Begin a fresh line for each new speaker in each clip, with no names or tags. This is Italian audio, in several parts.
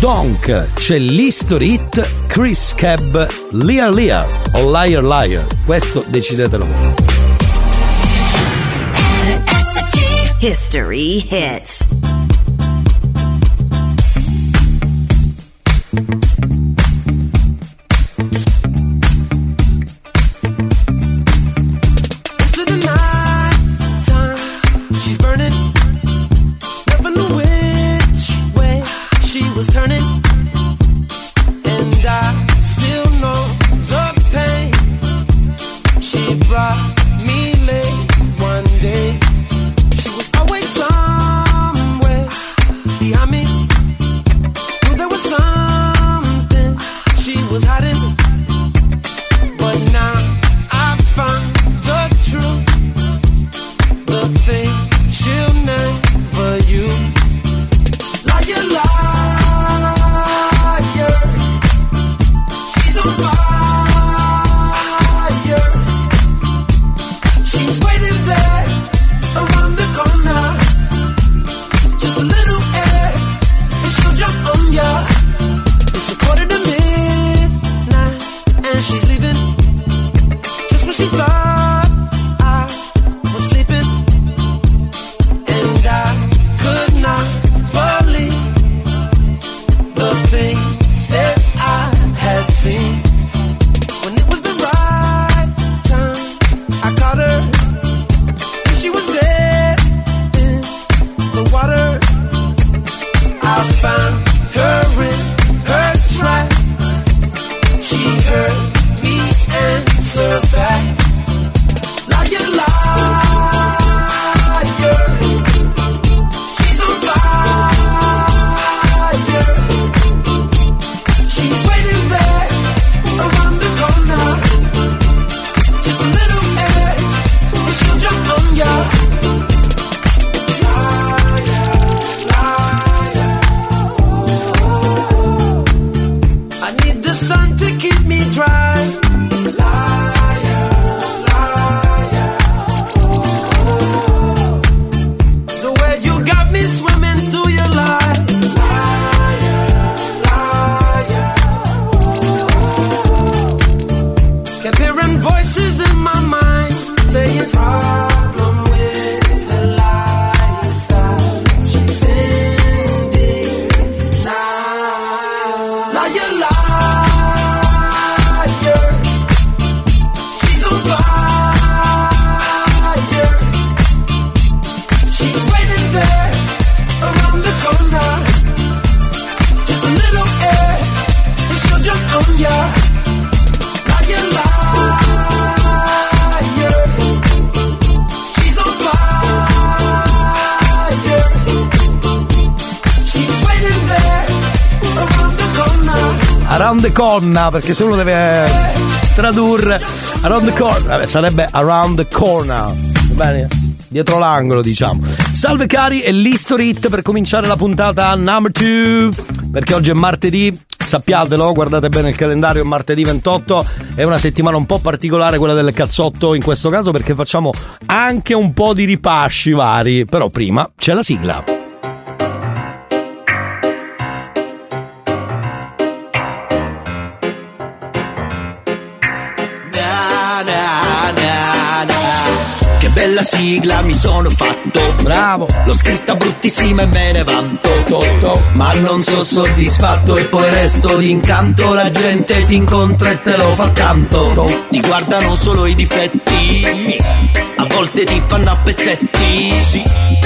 Donk, c'è l'History Hit, Chris Cab, Lear Lear o Liar Liar. Questo decidetelo voi.
History Hits.
Corner,
perché se uno deve tradurre around the corner, vabbè, sarebbe around the corner. Va bene? Dietro l'angolo, diciamo. Salve cari, è l'History per cominciare la puntata number 2. Perché oggi è martedì, sappiatelo, guardate bene il calendario, martedì 28, è una settimana un po' particolare quella del cazzotto in questo caso perché facciamo anche un po' di ripasci vari. Però prima c'è la sigla.
Bella sigla mi sono fatto.
Bravo.
L'ho scritta bruttissima e me ne vanto. Ma non sono soddisfatto e poi resto d'incanto. La gente ti incontra e te lo fa canto Ti guardano solo i difetti. A volte ti fanno a pezzetti.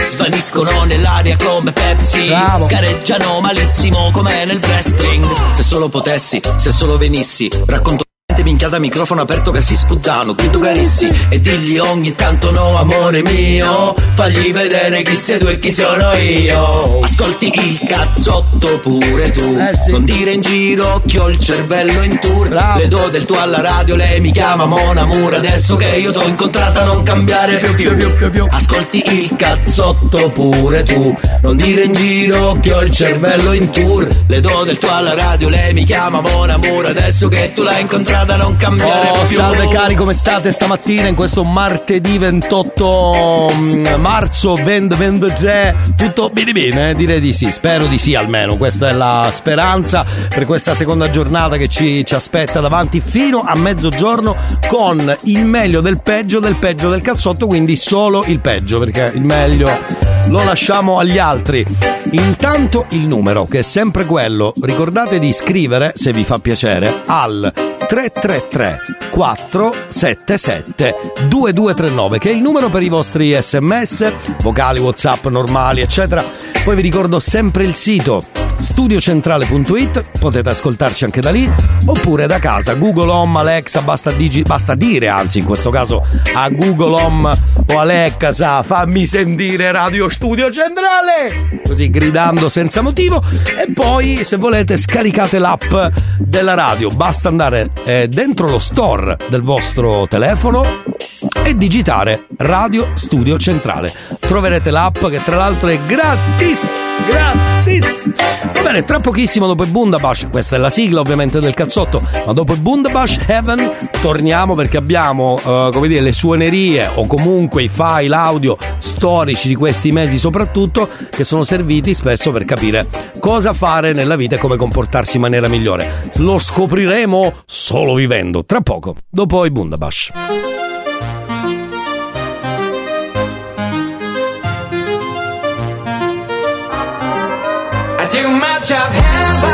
Svaniscono nell'aria come Pepsi.
Bravo.
Gareggiano malissimo come nel wrestling. Se solo potessi, se solo venissi Racconto minchiata microfono aperto che si scuddano Qui tu carissi e digli ogni tanto no amore mio Fagli vedere chi sei tu e chi sono io Ascolti il cazzotto pure tu
Eh sì.
Non dire in giro che ho il cervello in tour
Bravo.
Le do del tuo alla radio, lei mi chiama Mona Mura Adesso che io t'ho incontrata non cambiare più più Ascolti il cazzotto pure tu Non dire in giro che ho il cervello in tour Le do del tuo alla radio, lei mi chiama Mona Mura Adesso che tu l'hai incontrata da non cambiare
Oh,
più
salve cari, come state stamattina in questo martedì 28 mm, marzo 2023? Tutto bene bene? eh? Direi di sì, spero di sì almeno, questa è la speranza per questa seconda giornata che ci, ci aspetta davanti fino a mezzogiorno con il meglio del peggio del peggio del cazzotto, quindi solo il peggio perché il meglio lo lasciamo agli altri. Intanto il numero, che è sempre quello, ricordate di scrivere, se vi fa piacere, al 333 477 2239 che è il numero per i vostri sms vocali whatsapp normali eccetera. Poi vi ricordo sempre il sito studiocentrale.it potete ascoltarci anche da lì oppure da casa Google Home Alexa basta, digi- basta dire anzi in questo caso a Google Home o Alexa fammi sentire Radio Studio Centrale così gridando senza motivo e poi se volete scaricate l'app della radio basta andare eh, dentro lo store del vostro telefono e digitare Radio Studio Centrale. Troverete l'app che tra l'altro è gratis, gratis. Bene, tra pochissimo dopo il Bundabash, questa è la sigla ovviamente del cazzotto, ma dopo il Bundabash Heaven torniamo perché abbiamo, eh, come dire, le suonerie o comunque i file audio storici di questi mesi soprattutto che sono serviti spesso per capire cosa fare nella vita e come comportarsi in maniera migliore. Lo scopriremo solo vivendo, tra poco, dopo il Bundabash.
Much of heaven.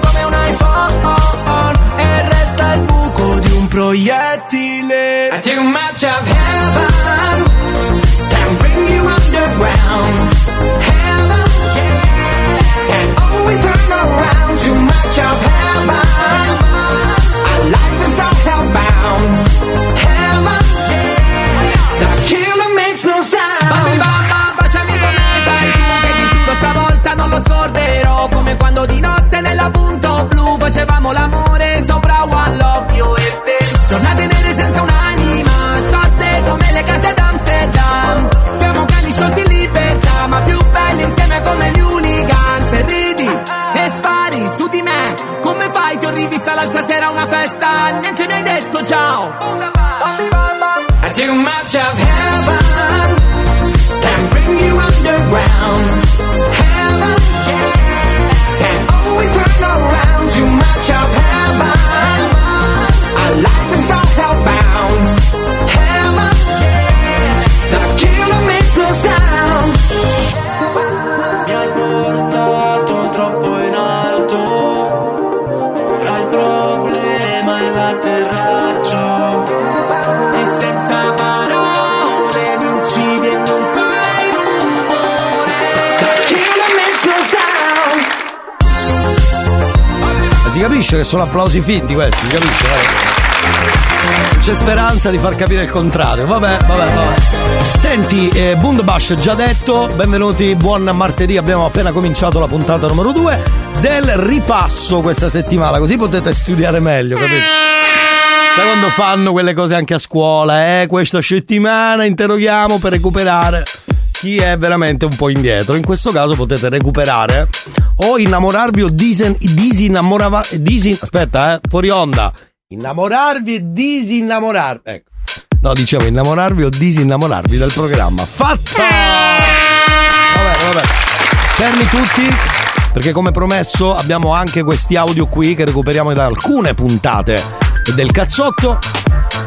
iPhone E resta il buco di un proiettile
Too much of heaven can bring you underground. Heaven, yeah, can always turn around. Too much of heaven, our life is all hellbound. Heaven, yeah, the killer makes no sound.
Bambini mamma, baciami con me Sai tu che ti giuro stavolta non lo scorderò Come quando di notte Facevamo l'amore sopra One Love. Io e te Giornate nere senza un'anima Storte come le case d'Amsterdam Siamo cani sciolti in libertà Ma più belli insieme come gli hooligans. E ridi e spari su di me Come fai? Ti ho rivista l'altra sera a una festa Neanche mi hai detto ciao.
Too much of heaven
capisce che sono applausi finti questi, capisce? guarda. C'è speranza di far capire il contrario. Vabbè, vabbè, vabbè. Senti, eh, Bundabash già detto, benvenuti, buon martedì, abbiamo appena cominciato la puntata numero 2 del ripasso questa settimana, così potete studiare meglio, capito? Sai quando fanno quelle cose anche a scuola, eh? Questa settimana interroghiamo per recuperare chi è veramente un po' indietro. In questo caso potete recuperare o innamorarvi o disen, disinnamorava, disin, aspetta, eh, fuori onda. Innamorarvi e disinnamorarvi. Ecco. No, dicevo innamorarvi o disinnamorarvi del programma. Fatto! Vabbè, vabbè. Fermi tutti. Perché come promesso abbiamo anche questi audio qui che recuperiamo da alcune puntate del cazzotto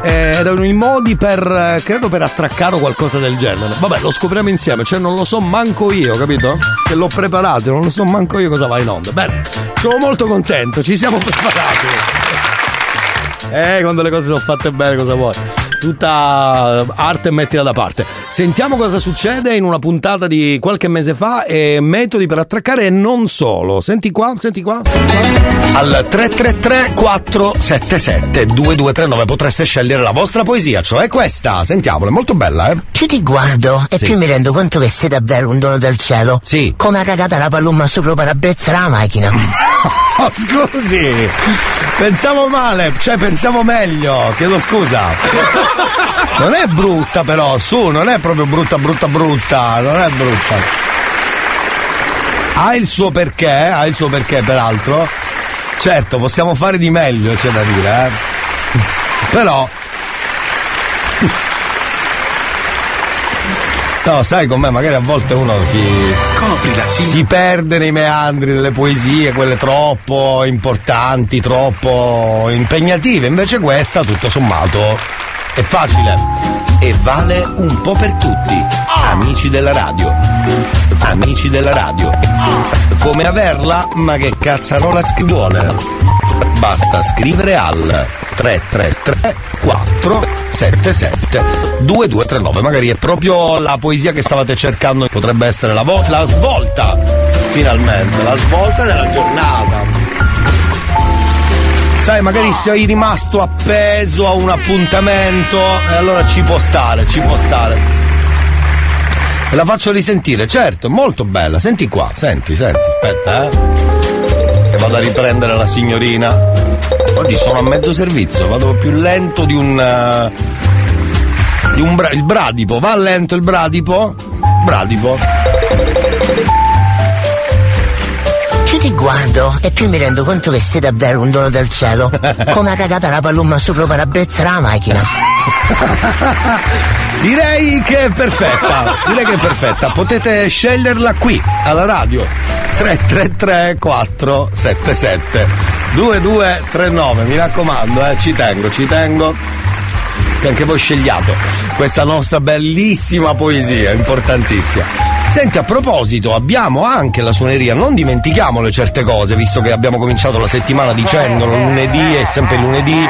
eh, erano i modi per, eh, credo, per attraccare o qualcosa del genere. Vabbè, lo scopriamo insieme, cioè non lo so manco io, capito? Che l'ho preparato, non lo so manco io cosa va in onda. Bene, sono molto contento, ci siamo preparati. Eh, quando le cose sono fatte bene, cosa vuoi? Tutta arte mettila da parte. Sentiamo cosa succede in una puntata di qualche mese fa e metodi per attraccare e non solo. Senti qua, senti qua. Al 333 477 2239 potreste scegliere la vostra poesia, cioè questa. Sentiamola, è molto bella, eh?
Più ti guardo e
Sì.
più mi rendo conto che sei davvero un dono del cielo.
Sì.
Come ha cagata la palomma sopra il parabrezza la macchina.
Oh, scusi, pensavo male, cioè pensavo meglio, chiedo scusa. Non è brutta però, su, non è proprio brutta, brutta, brutta, non è brutta. Ha il suo perché, ha il suo perché peraltro. Certo, possiamo fare di meglio, c'è da dire, eh. Però... No, sai com'è, magari a volte uno si
Scoprila, sì.
si perde nei meandri delle poesie, quelle troppo importanti, troppo impegnative. Invece questa, tutto sommato, è facile. E vale un po' per tutti. Amici della radio. Amici della radio. Come averla? Ma che cazzarola ci vuole? Basta scrivere al 333 477 2239. Magari è proprio la poesia che stavate cercando. Potrebbe essere la, vo- la svolta. Finalmente, la svolta della giornata. Sai, magari sei rimasto appeso a un appuntamento e allora ci può stare, ci può stare. E la faccio risentire, certo, molto bella. Senti qua, senti, senti, aspetta, eh. Che vado a riprendere la signorina. Oggi sono a mezzo servizio, vado più lento di un. eh, di un bra- il bradipo, va lento il bradipo? Bradipo.
Più ti guardo e più mi rendo conto che sei davvero un dono del cielo. Come ha cagata la palomma sopra il parabrezza la macchina.
Direi che è perfetta, direi che è perfetta. Potete sceglierla qui, alla radio. 333 477 2239, mi raccomando, eh, ci tengo, ci tengo. Che anche voi scegliate questa nostra bellissima poesia, importantissima. Senti, a proposito, abbiamo anche la suoneria, non dimentichiamole certe cose, visto che abbiamo cominciato la settimana dicendolo, lunedì è sempre lunedì.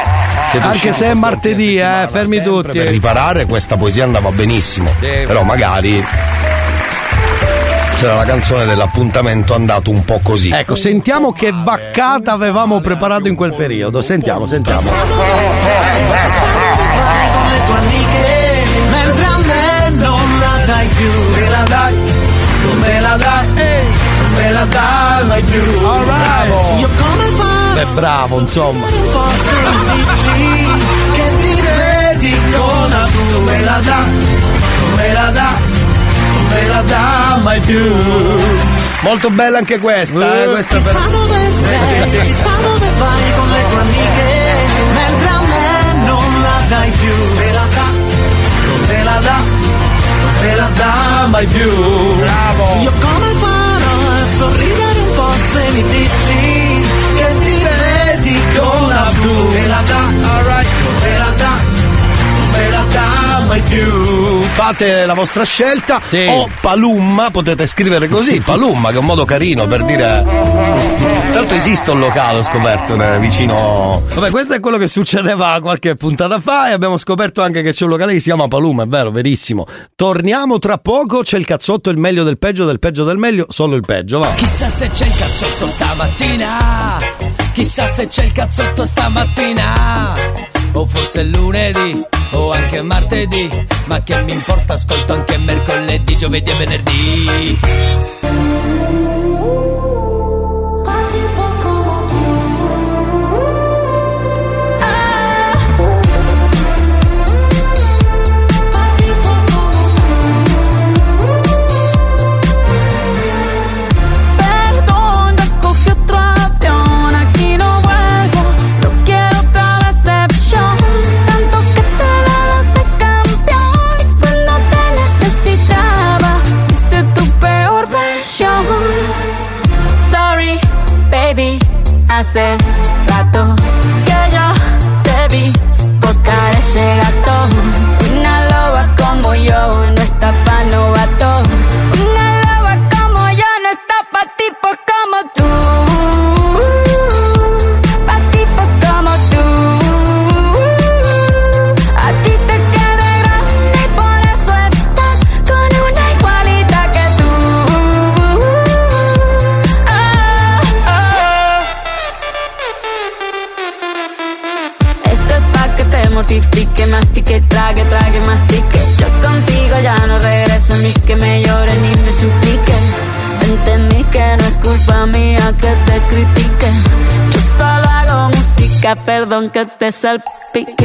Anche se è martedì, eh, fermi tutti.
Per riparare questa poesia andava benissimo, però magari c'era la canzone dell'appuntamento andato un po' così.
Ecco, sentiamo che vaccata avevamo preparato in quel periodo. Sentiamo, sentiamo.
mentre a me non la dai più me la dai la dai non me la dai mai più io come farò
Beh, bravo, insomma.
un po' se mi dici che ti vedi con la tu? Me la non me la non me la dai mai più.
Molto bella anche questa, eh, questa
chissà
per...
dove sei
sì.
chissà dove vai con le tue amiche mentre a me non la dai più. Me la dà non me la dà me la dà mai più
Bravo!
io come farò a sorridere un po' se mi dici che ti vedi con la blu me la dà mai più
Fate la vostra scelta
Sì.
o Palumma, potete scrivere così, Palumma che è un modo carino per dire... Tra l'altro esiste un locale, ho scoperto, eh, vicino...
Vabbè, questo è quello che succedeva qualche puntata fa e abbiamo scoperto anche che c'è un locale che si chiama Paluma, è vero, verissimo. Torniamo tra poco, c'è il cazzotto, il meglio del peggio, del peggio del meglio, solo il peggio, va.
Chissà se c'è il cazzotto stamattina. Chissà se c'è il cazzotto stamattina. O forse lunedì, o anche martedì. Ma che mi importa, ascolto anche mercoledì, giovedì e venerdì.
say que te
salpique.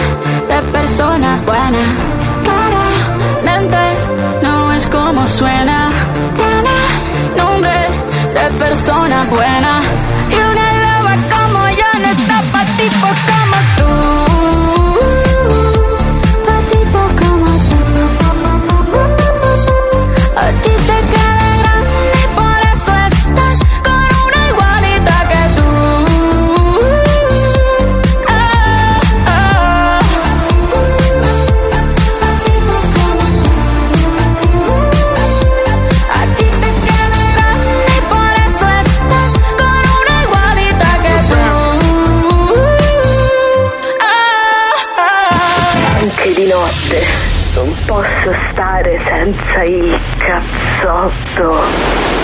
persona buena. Claramente no es como suena. Tiene nombre de persona buena. Y una loba como yo no está
para. senza il cazzotto.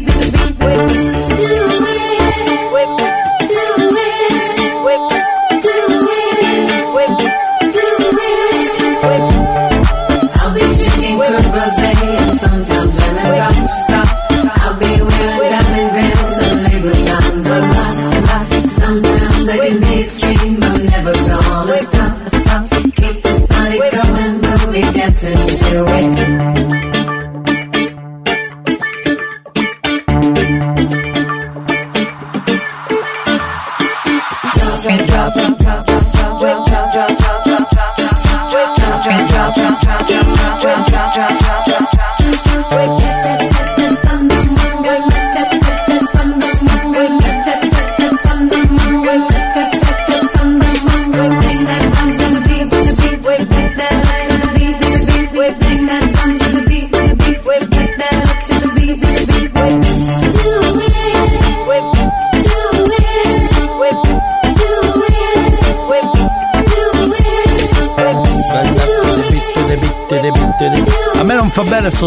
you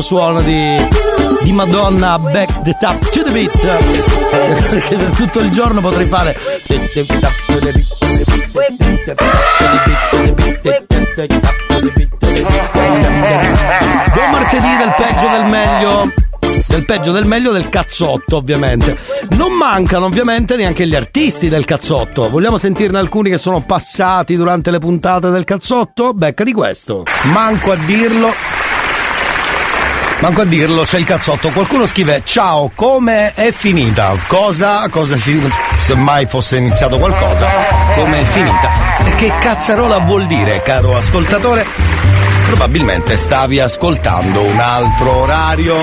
suono di, di Madonna back the tap to the beat. Perché per tutto il giorno potrei fare. Buon martedì del peggio del meglio. Del peggio del meglio del cazzotto, ovviamente. Non mancano, ovviamente, neanche gli artisti del cazzotto. Vogliamo sentirne alcuni che sono passati durante le puntate del cazzotto? Becca di questo. Manco a dirlo. Manco a dirlo, c'è il cazzotto. Qualcuno scrive: Ciao, come è finita? Cosa? Cosa è finita? Se mai fosse iniziato qualcosa, come è finita? Che cazzarola vuol dire, caro ascoltatore? Probabilmente stavi ascoltando un altro orario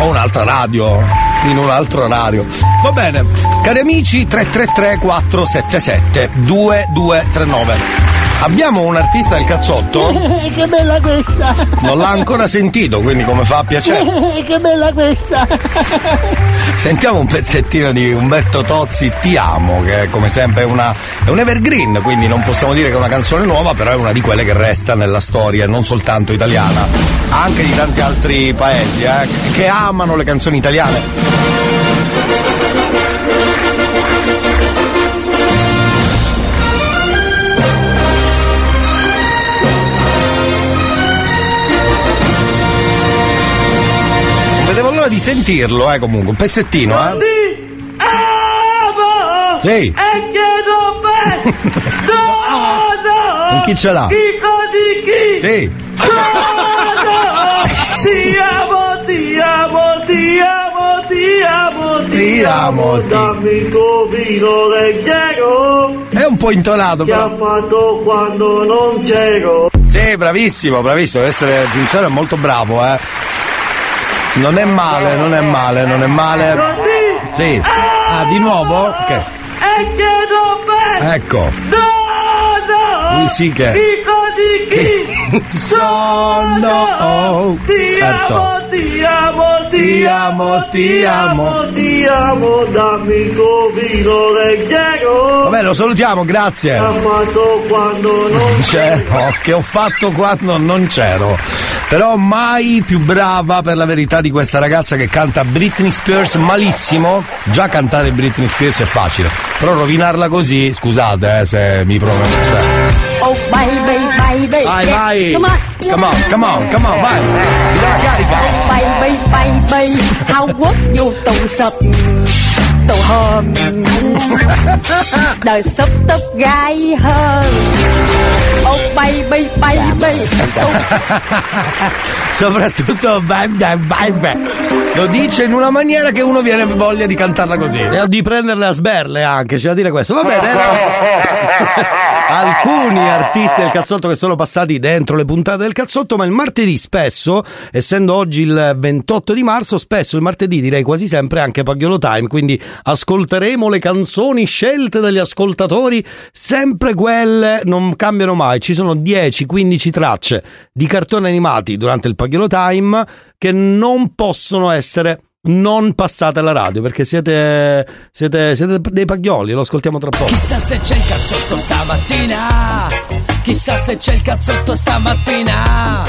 o un'altra radio in un altro orario. Va bene, cari amici 333 477 2239. Abbiamo un artista del cazzotto?
che bella questa!
Non l'ha ancora sentito, quindi come fa a piacere.
che bella questa!
Sentiamo un pezzettino di Umberto Tozzi, Ti amo, che è come sempre una, è un evergreen, quindi non possiamo dire che è una canzone nuova, però è una di quelle che resta nella storia, non soltanto italiana, anche di tanti altri paesi, eh, che amano le canzoni italiane. Non l'ora di sentirlo, eh, comunque, un pezzettino, eh. Sì.
E chiedo per
Con chi ce l'ha?
Dico di chi?
Sì.
Ti amo, ti amo, ti amo, ti amo,
Ti amo, ti-
Dammi il tuo vino leggero
È un po' intonato,
che ha
però.
fatto quando non c'ero.
Sì, bravissimo, bravissimo, devo essere sincero, è molto bravo, eh. Non è male, non è male, non è male. Sì. Ah, di nuovo? Ok.
E
Ecco. Lui sì che.
Dico di chi?
Sono. Certo.
Amo, ti amo, ti amo, ti amo, ti amo, dammi il tuo vino leggero.
Vabbè, lo salutiamo, grazie.
Ha fatto quando non
C'ero, che ho fatto quando non c'ero. Però mai più brava per la verità di questa ragazza che canta Britney Spears malissimo. Già cantare Britney Spears è facile. Però rovinarla così, scusate eh, se mi pronuncia.
Oh baby, baby.
Vai, vai.
Come on.
Come on, come on, come on, vai. Ti dà la carica.
Oh baby, baby. How would you tổ sập tổ hòm đời sắp tấp gai hơn Oh baby, baby.
Soprattutto bam, bam, bam, bam. Lo dice in una maniera che uno viene voglia di cantarla così. E di prenderle a sberle anche, c'è da dire questo. Va bene, erano alcuni artisti del cazzotto che sono passati dentro le puntate del cazzotto, ma il martedì spesso, essendo oggi il 28 di marzo, spesso il martedì direi quasi sempre anche Pagliolo Time, quindi ascolteremo le canzoni scelte dagli ascoltatori, sempre quelle non cambiano mai, ci sono 10-15 tracce di cartoni animati durante il Pagliolo Time che non possono essere non passate alla radio perché siete, siete, siete dei paglioli, lo ascoltiamo tra poco.
Chissà se c'è il cazzotto stamattina. Chissà se c'è il cazzotto stamattina.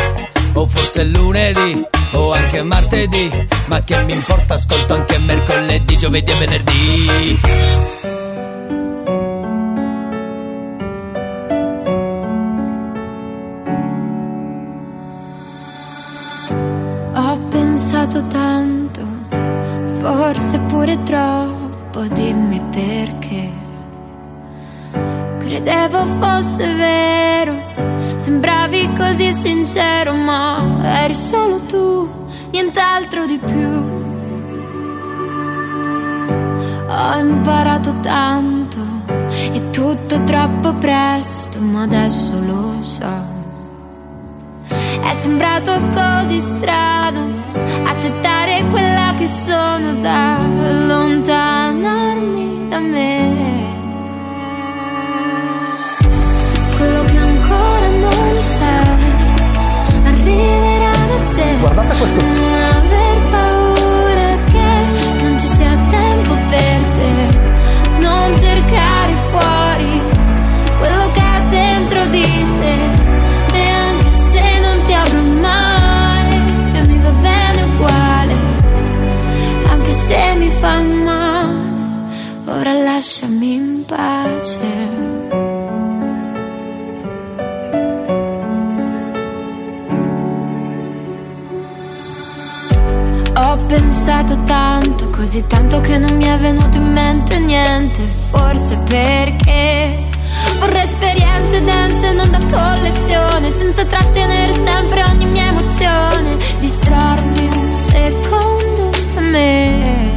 O forse lunedì, o anche martedì. Ma che mi importa, ascolto anche mercoledì, giovedì e venerdì.
Pure troppo, dimmi perché. Credevo fosse vero, sembravi così sincero, ma eri solo tu, nient'altro di più. Ho imparato tanto, è tutto troppo presto, ma adesso lo so. È sembrato così strano accettare quella che sono da allontanarmi da me. Quello che ancora non c'è arriverà da sé.
Guardate questo.
Pensato tanto, così tanto che non mi è venuto in mente niente, forse perché vorrei esperienze dense non da collezione, senza trattenere sempre ogni mia emozione, distrarmi un secondo a me.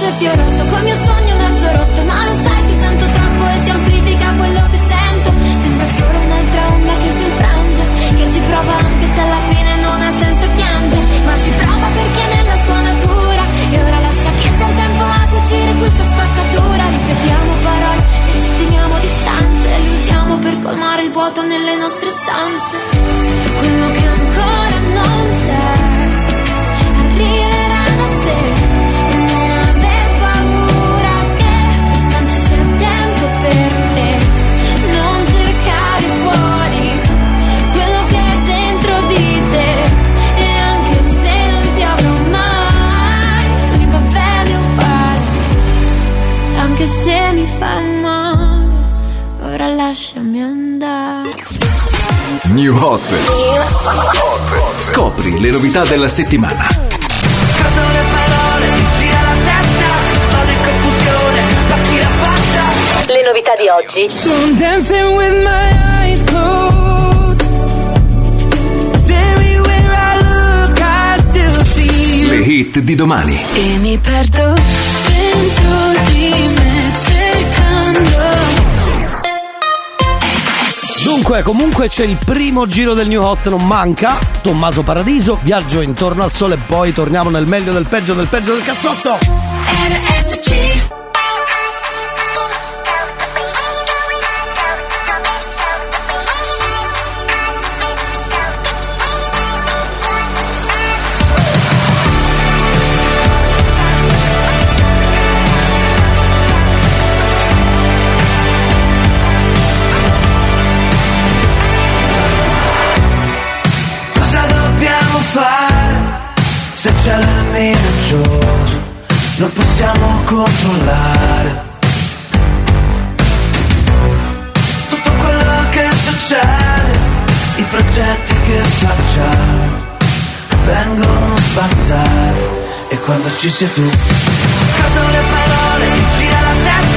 Se ti ho rotto col mio sogno mezzo rotto Ma lo sai ti sento troppo e si amplifica quello che sento. Sembra solo un'altra onda che si infrange Che ci prova anche se alla fine non ha senso piange Ma ci prova perché nella sua natura E ora lascia che sia il tempo a cucire questa spaccatura. Ripetiamo parole e ci teniamo distanze E le usiamo per colmare il vuoto nelle nostre stanze. Quello che ancora non c'è se mi fa male ora lasciami andare
New Hot. Scopri le novità della settimana.
Scattano le parole, mi gira la testa Vado in confusione, spacchi la faccia
Le novità di oggi.
So I'm dancing with my eyes closed Cause everywhere I look I still see
Le hit di domani.
e mi perdo dentro di me
Dunque, comunque c'è il primo giro del New Hot, non manca. Tommaso Paradiso, viaggio intorno al sole e poi torniamo nel meglio del peggio del peggio del cazzotto.
RSC
controllare. Tutto quello che succede, i progetti che facciamo vengono spazzati. E quando ci sei tu scattano le parole, mi gira la testa,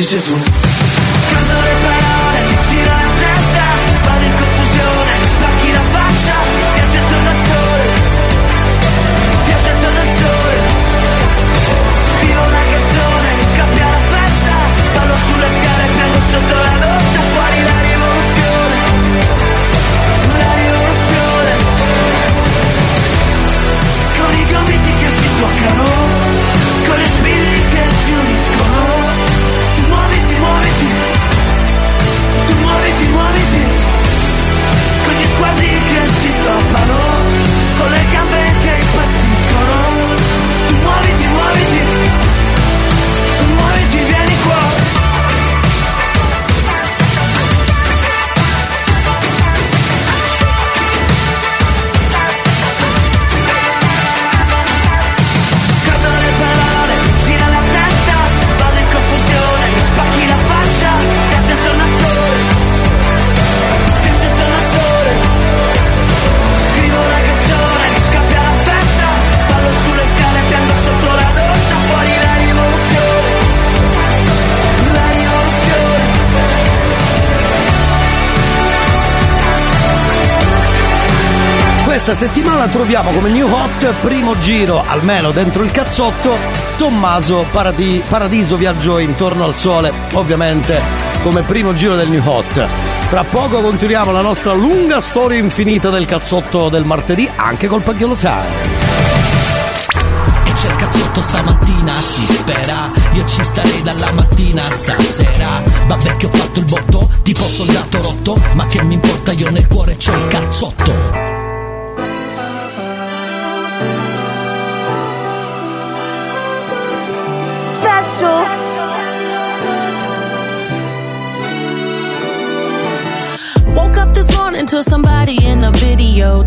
e quando ci
troviamo come new hot, primo giro, almeno dentro il cazzotto, Tommaso Paradi- Paradiso viaggiò intorno al sole, ovviamente come primo giro del new hot. Tra poco continuiamo la nostra lunga storia infinita del cazzotto del martedì, anche col Paghiolo Time.
C'è il cazzotto stamattina, si spera Io ci starei dalla mattina stasera Vabbè che ho fatto il botto, tipo soldato rotto Ma che mi importa, io nel cuore c'ho il cazzotto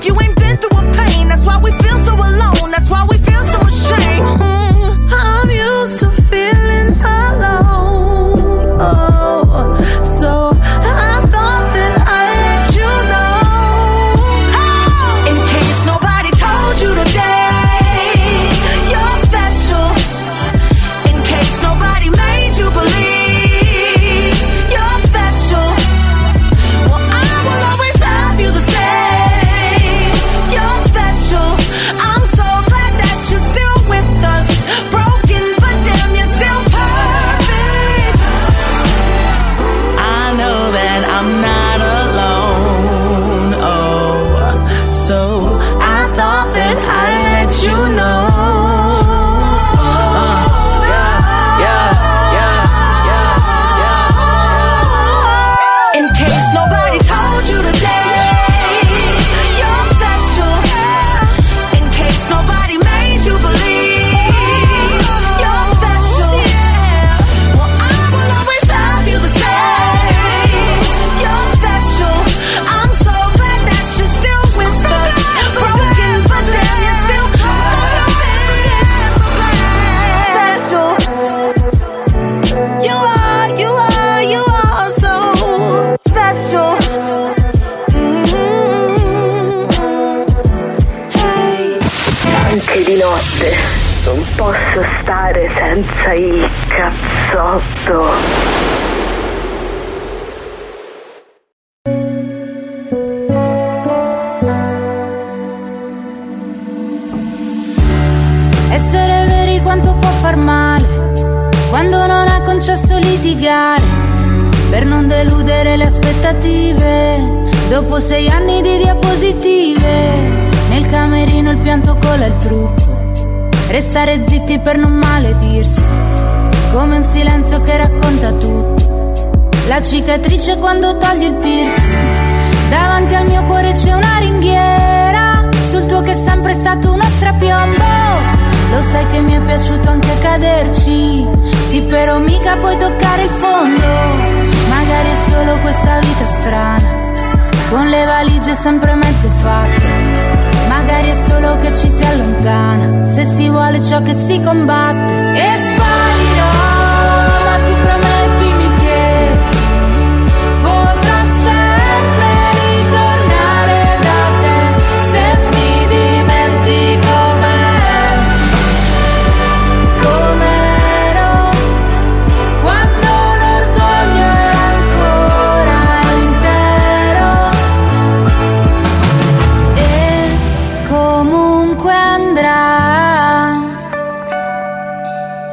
if you ain't
cola il trucco. Restare zitti per non maledirsi, come un silenzio che racconta tutto. La cicatrice quando togli il piercing. Davanti al mio cuore c'è una ringhiera, sul tuo che è sempre stato uno strapiombo. Lo sai che mi è piaciuto anche caderci, sì però mica puoi toccare il fondo. Magari è solo questa vita strana, con le valigie sempre mezze fatte. Magari è solo che ci si allontana, se si vuole ciò che si combatte. E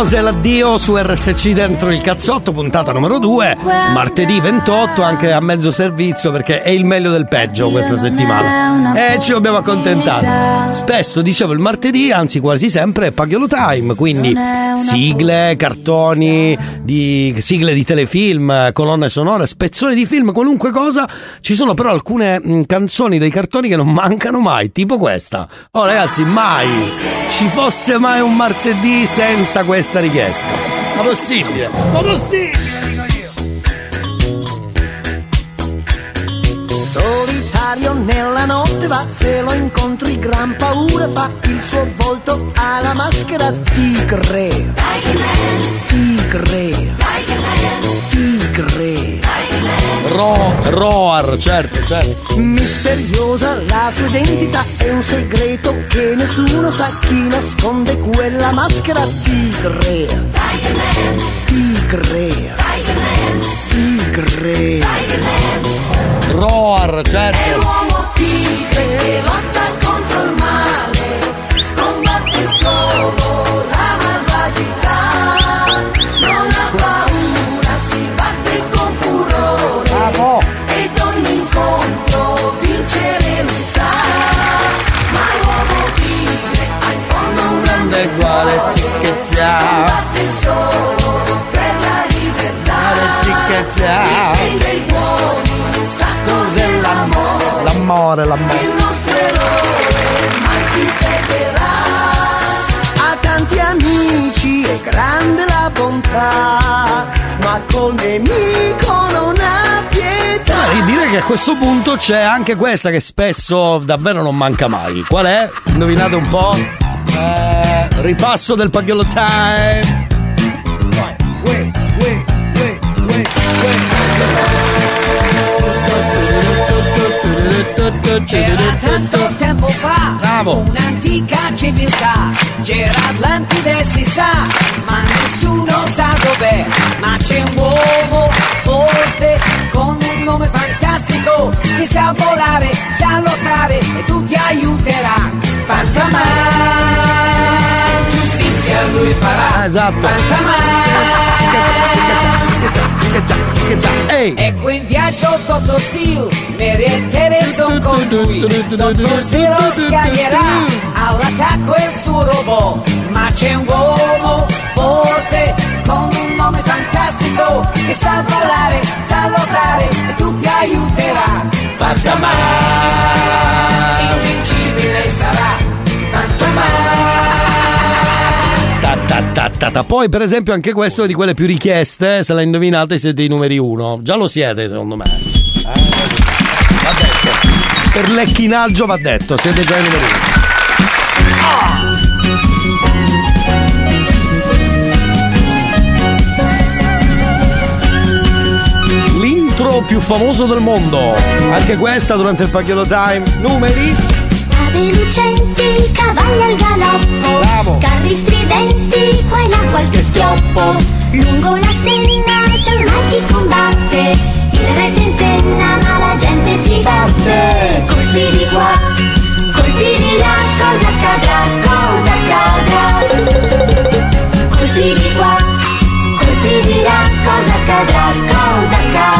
Cose l'addio su RSC dentro il cazzotto, puntata numero 2, martedì 28, anche a mezzo servizio perché è il meglio del peggio questa settimana. E ci dobbiamo accontentare. Spesso dicevo il martedì, anzi quasi sempre, è Pagliolo Time, quindi sigle, cartoni, di, sigle di telefilm, colonne sonore, spezzoni di film, qualunque cosa. Ci sono però alcune mh, canzoni dei cartoni che non mancano mai, tipo questa. Oh ragazzi, mai ci fosse mai un martedì senza questa richiesta. Ma possibile? Ma possibile?
Solitario nella notte va, se lo incontri gran paura fa, il suo volto ha la maschera tigre. Tigre. Tigre.
Ro- Roar, certo, certo.
Misteriosa la sua identità è un segreto che nessuno sa chi nasconde quella maschera tigre. Tigre. Tigre.
Roar, certo.
L'uomo tigre lotta contro il male, combatte solo
a questo punto c'è anche questa che spesso davvero non manca mai. Qual è? Indovinate un po'? Eh, ripasso del Pagliolo Time.
C'era tanto tempo fa un'antica civiltà, c'era Atlantide si sa, ma nessuno sa dov'è, ma c'è un uomo forte con un nome fantastico, che sa volare, sa lottare e tutti aiuterà. Fantaman, giustizia lui farà.
Esatto.
Fantaman. Ecco in viaggio Dottor Steel, Mary e Tere son con lui. Dottor Zero scaglierà all'attacco il suo robot. Ma c'è un uomo che sa volare, sa lottare e tutti aiuterà. Fantaman, invincibile sarà.
Ta ta ta ta. Poi, per esempio, anche questo è di quelle più richieste. Se la indovinate, siete i numeri uno. Già lo siete, secondo me. Eh, va detto. Per l'ecchinaggio va detto, siete già i numeri uno. Più famoso del mondo. Anche questa durante il Paghiolo Time. Numeri?
Strade lucenti, cavalli al galoppo
Bravo.
Carri stridenti, qua e là qualche schioppo Lungo la senna c'è ormai chi combatte Il re tentenna ma la gente si batte Colpi di qua, colpi di là Cosa accadrà, cosa accadrà Colpi di qua, colpi di là Cosa accadrà, cosa accadrà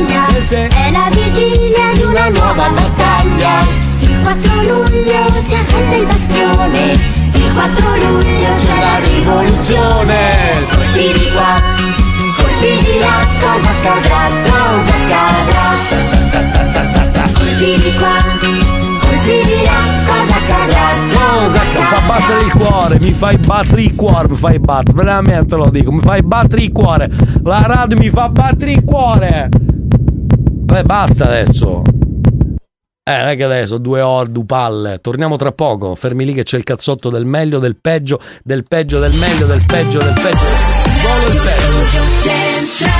si scaglia È la vigilia di una nuova battaglia. Il 4 luglio si arrende il bastione. Il 4 luglio c'è la rivoluzione. Colpi di qua, colpi di là. Cosa accadrà, cosa accadrà? Colpi di qua, colpi di là. Cosa accadrà, cosa
Mi fa
accadrà
battere il cuore, mi fai battere il cuore, mi fai battere, veramente lo dico, mi fai battere il cuore. La radio mi fa battere il cuore. Beh, basta adesso. Eh, non è che adesso due ore, due palle. Torniamo tra poco. Fermi lì che c'è il cazzotto del meglio, del peggio, del peggio, del meglio, del peggio, del peggio. Solo il peggio.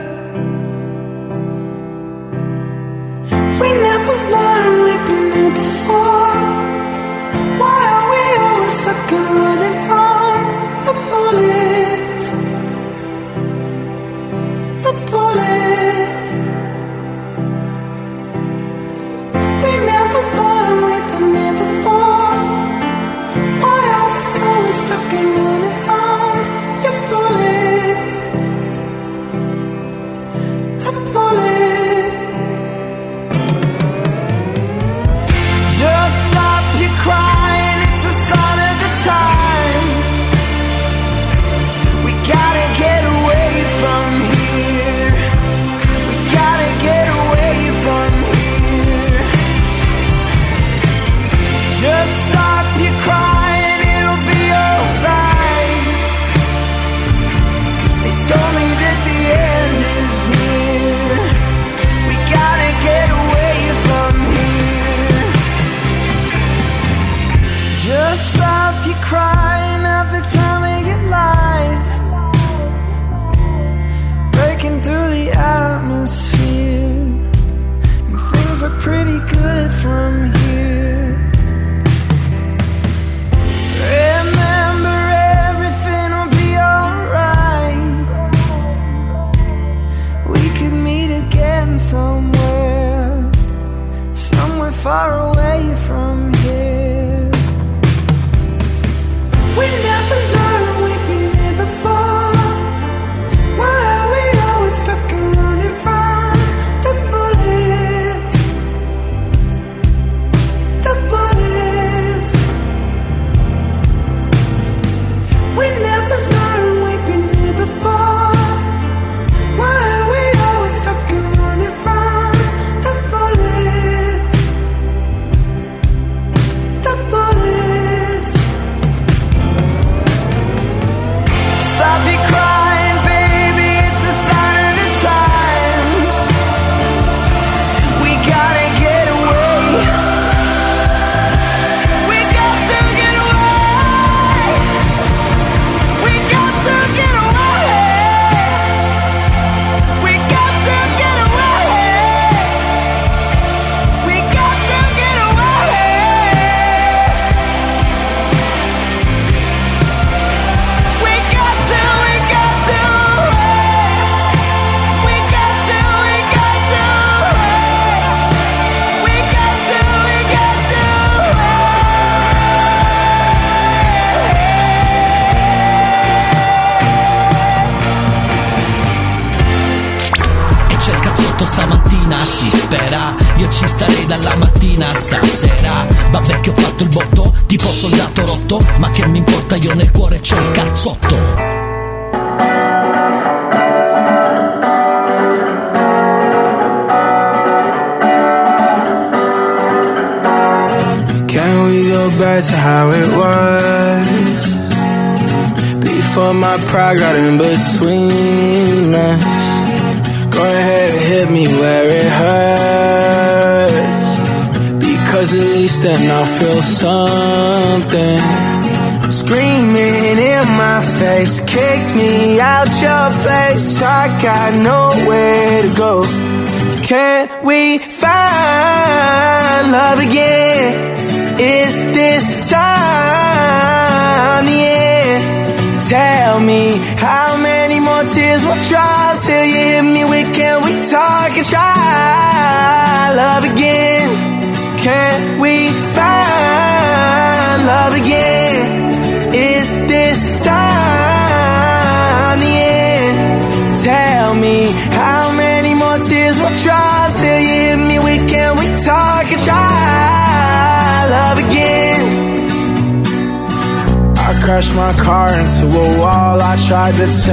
Stuck and running from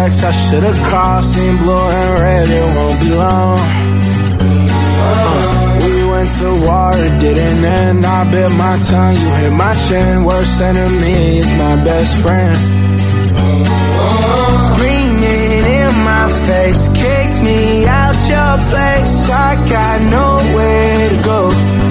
I should've crossed, Seen blue and red, it won't be long. Uh, we went to war, it didn't end. I bit my tongue, you hit my chin. Worst enemy is my best friend. Screaming in my face, kicked me out your place. I got nowhere to go.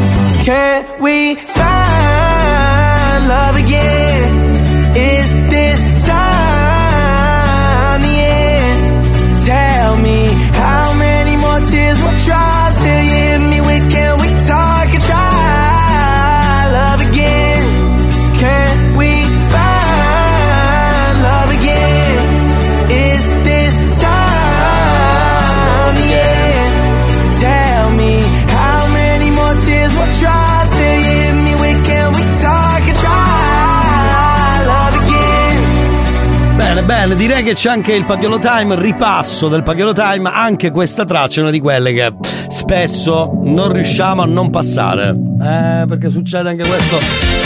Direi che c'è anche il Paghiolo Time, ripasso del Paghiolo Time, anche questa traccia è una di quelle che spesso non riusciamo a non passare. Eh, perché succede anche questo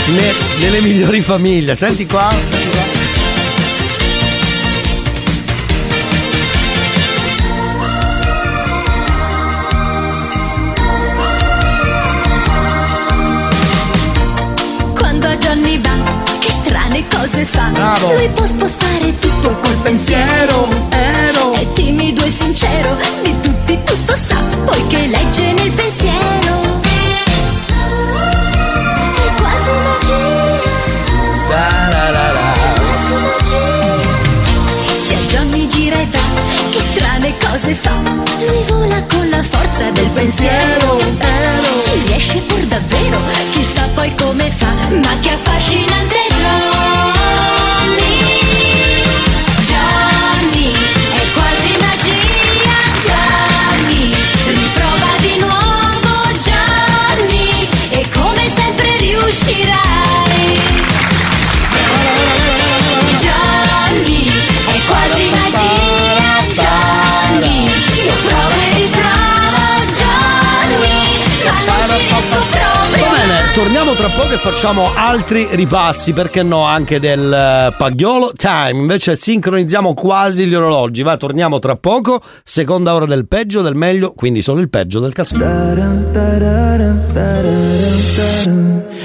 ne- nelle migliori famiglie. Senti qua, senti qua.
Cose fa.
Bravo.
Lui può spostare tutto col pensiero. È timido e sincero, di tutti tutto sa, poiché legge nel pensiero. È quasi magia. È quasi magia. Se a Johnny gira e va, che strane cose fa. Lui vola con la forza del pensiero. Ci riesce pur davvero, chissà poi come fa, ma che affascinante
torniamo tra poco e facciamo altri ripassi, perché no, anche del eh, Paghiolo Time. Invece sincronizziamo quasi gli orologi. Va, torniamo tra poco. Seconda ora del peggio, del meglio, quindi solo il peggio del caso.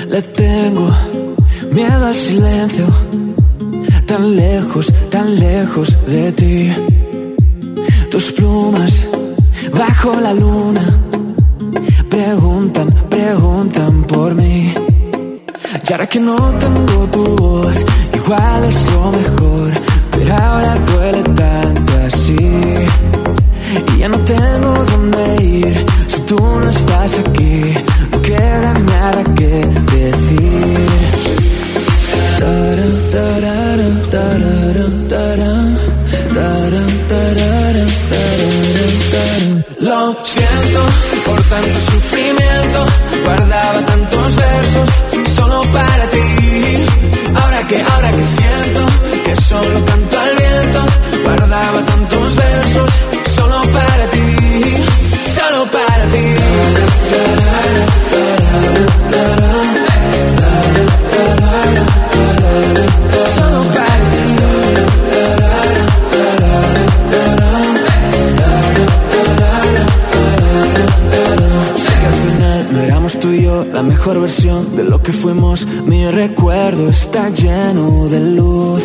Le tengo miedo al silencio, tan lejos, tan lejos de ti. Tus plumas bajo la luna preguntan, preguntan por mí. Y ahora que no tengo tu voz, igual es lo mejor, pero ahora duele tanto así. Y ya no tengo dónde ir si tú no estás aquí. No queda nada que decir. Lo siento por tanto sufrimiento, guardaba tantos versos solo para ti. Ahora que, ahora que siento que solo mejor versión de lo que fuimos. Mi recuerdo está lleno de luz.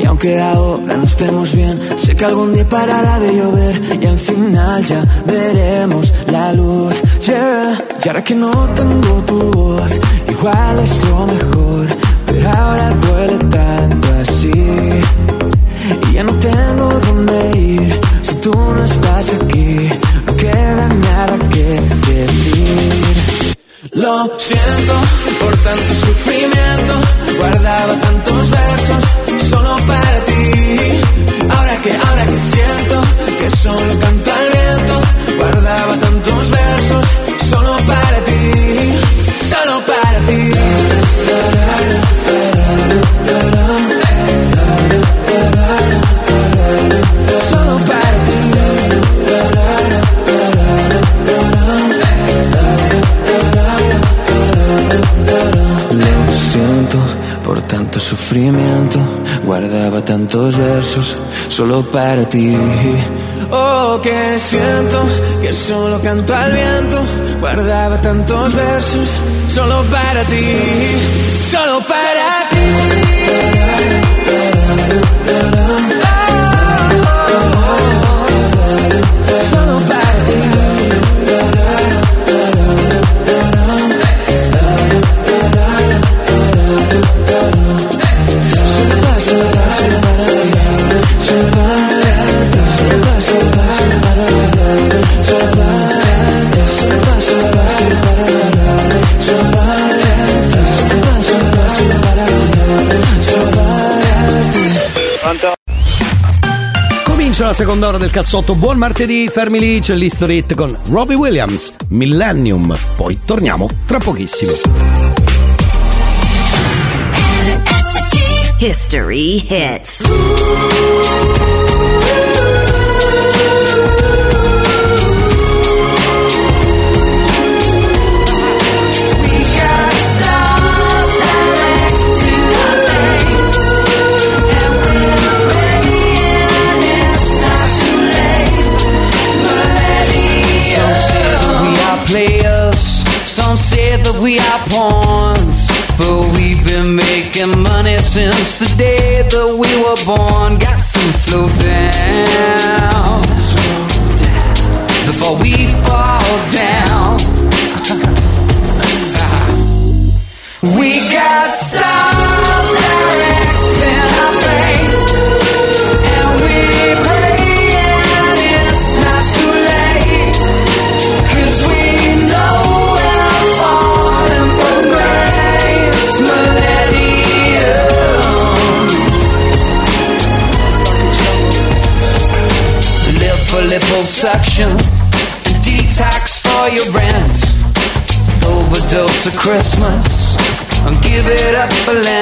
Y aunque ahora no estemos bien, sé que algún día parará de llover y al final ya veremos la luz. Yeah. Y ahora que no tengo tu voz, igual es lo mejor, pero ahora duele tanto así. Y ya no tengo dónde ir si tú no estás aquí. No queda nada que decir. Lo siento por tanto sufrimiento. Guardaba tantos versos solo para ti. Ahora que, ahora que siento que solo canto al viento. Guardaba tantos versos solo para ti. Solo para ti. Guardaba tantos versos solo para ti. Oh, que siento que solo canto al viento. Guardaba tantos versos solo para ti. Solo para ti.
La seconda ora del cazzotto. Buon martedì, fermi lì, c'è l'History Hit con Robbie Williams, Millennium. Poi torniamo tra pochissimo.
History hits.
Overdose of Christmas, and give it up for Lent.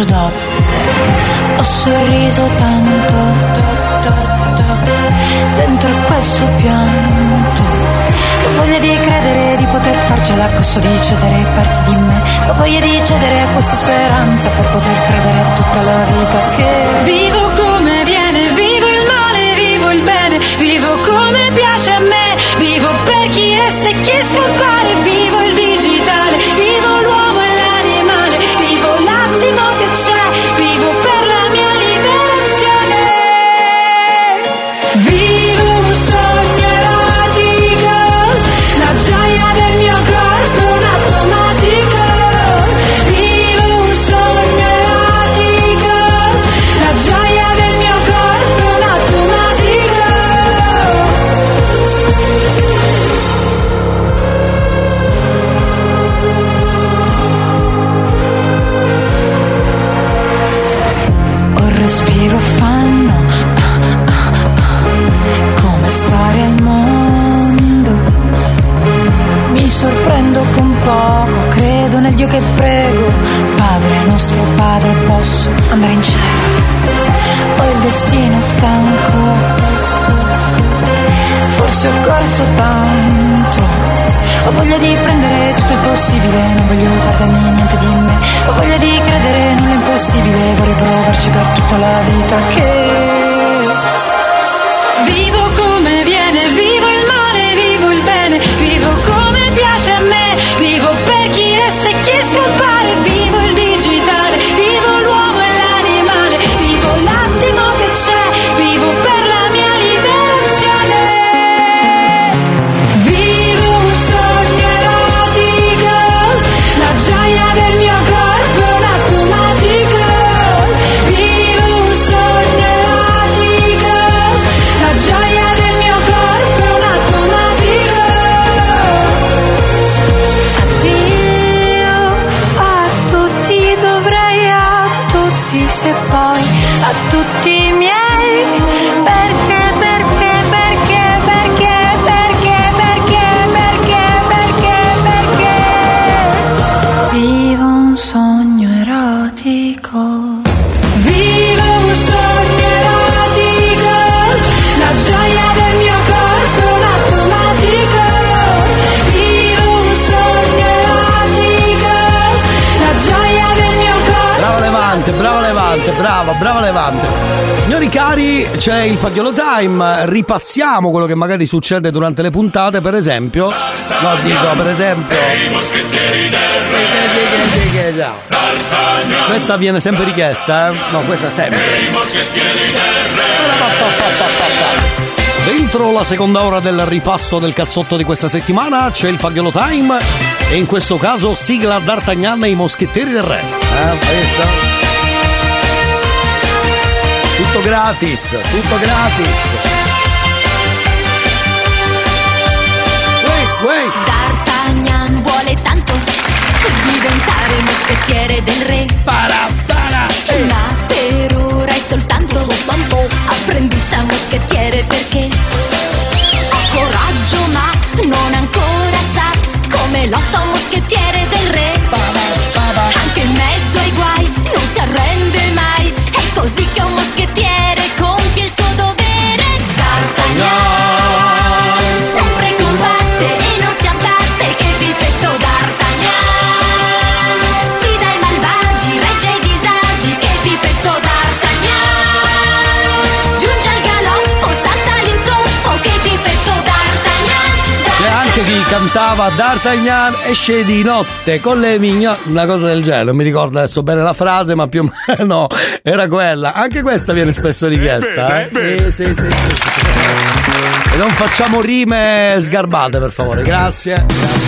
bacio dopo. Ho sorriso tanto, to, to, to, dentro questo pianto. Ho voglia di credere di poter farcela a costo di cedere parti di me. Ho voglia di cedere a questa speranza per poter credere a tutta la vita che vivo come viene, vivo il male, vivo il bene, vivo come piace a me, vivo per chi resta e chi scompare, c'è il
Pagliolo Time, ripassiamo quello che magari succede durante le puntate, per esempio. No, dico, per esempio. Questa viene sempre richiesta, eh? No, questa sempre. Dentro la seconda ora del ripasso del cazzotto di questa settimana c'è il Pagliolo Time e in questo caso sigla D'Artagnan e i moschettieri del re. Eh, visto? Tutto gratis, tutto gratis. Wait, wait.
D'Artagnan vuole tanto diventare moschettiere del re.
Para, para,
Ma per ora è soltanto, apprendista moschettiere perché ha coraggio ma non ancora sa come lotta un moschettiere del re. Anche in mezzo ai guai non si arrende mai. È così che un
cantava D'Artagnan esce di notte con le migno una cosa del genere non mi ricordo adesso bene la frase ma più o meno era quella anche questa viene spesso richiesta eh? Sì, sì, sì, sì, sì. e non facciamo rime sgarbate per favore grazie
Ti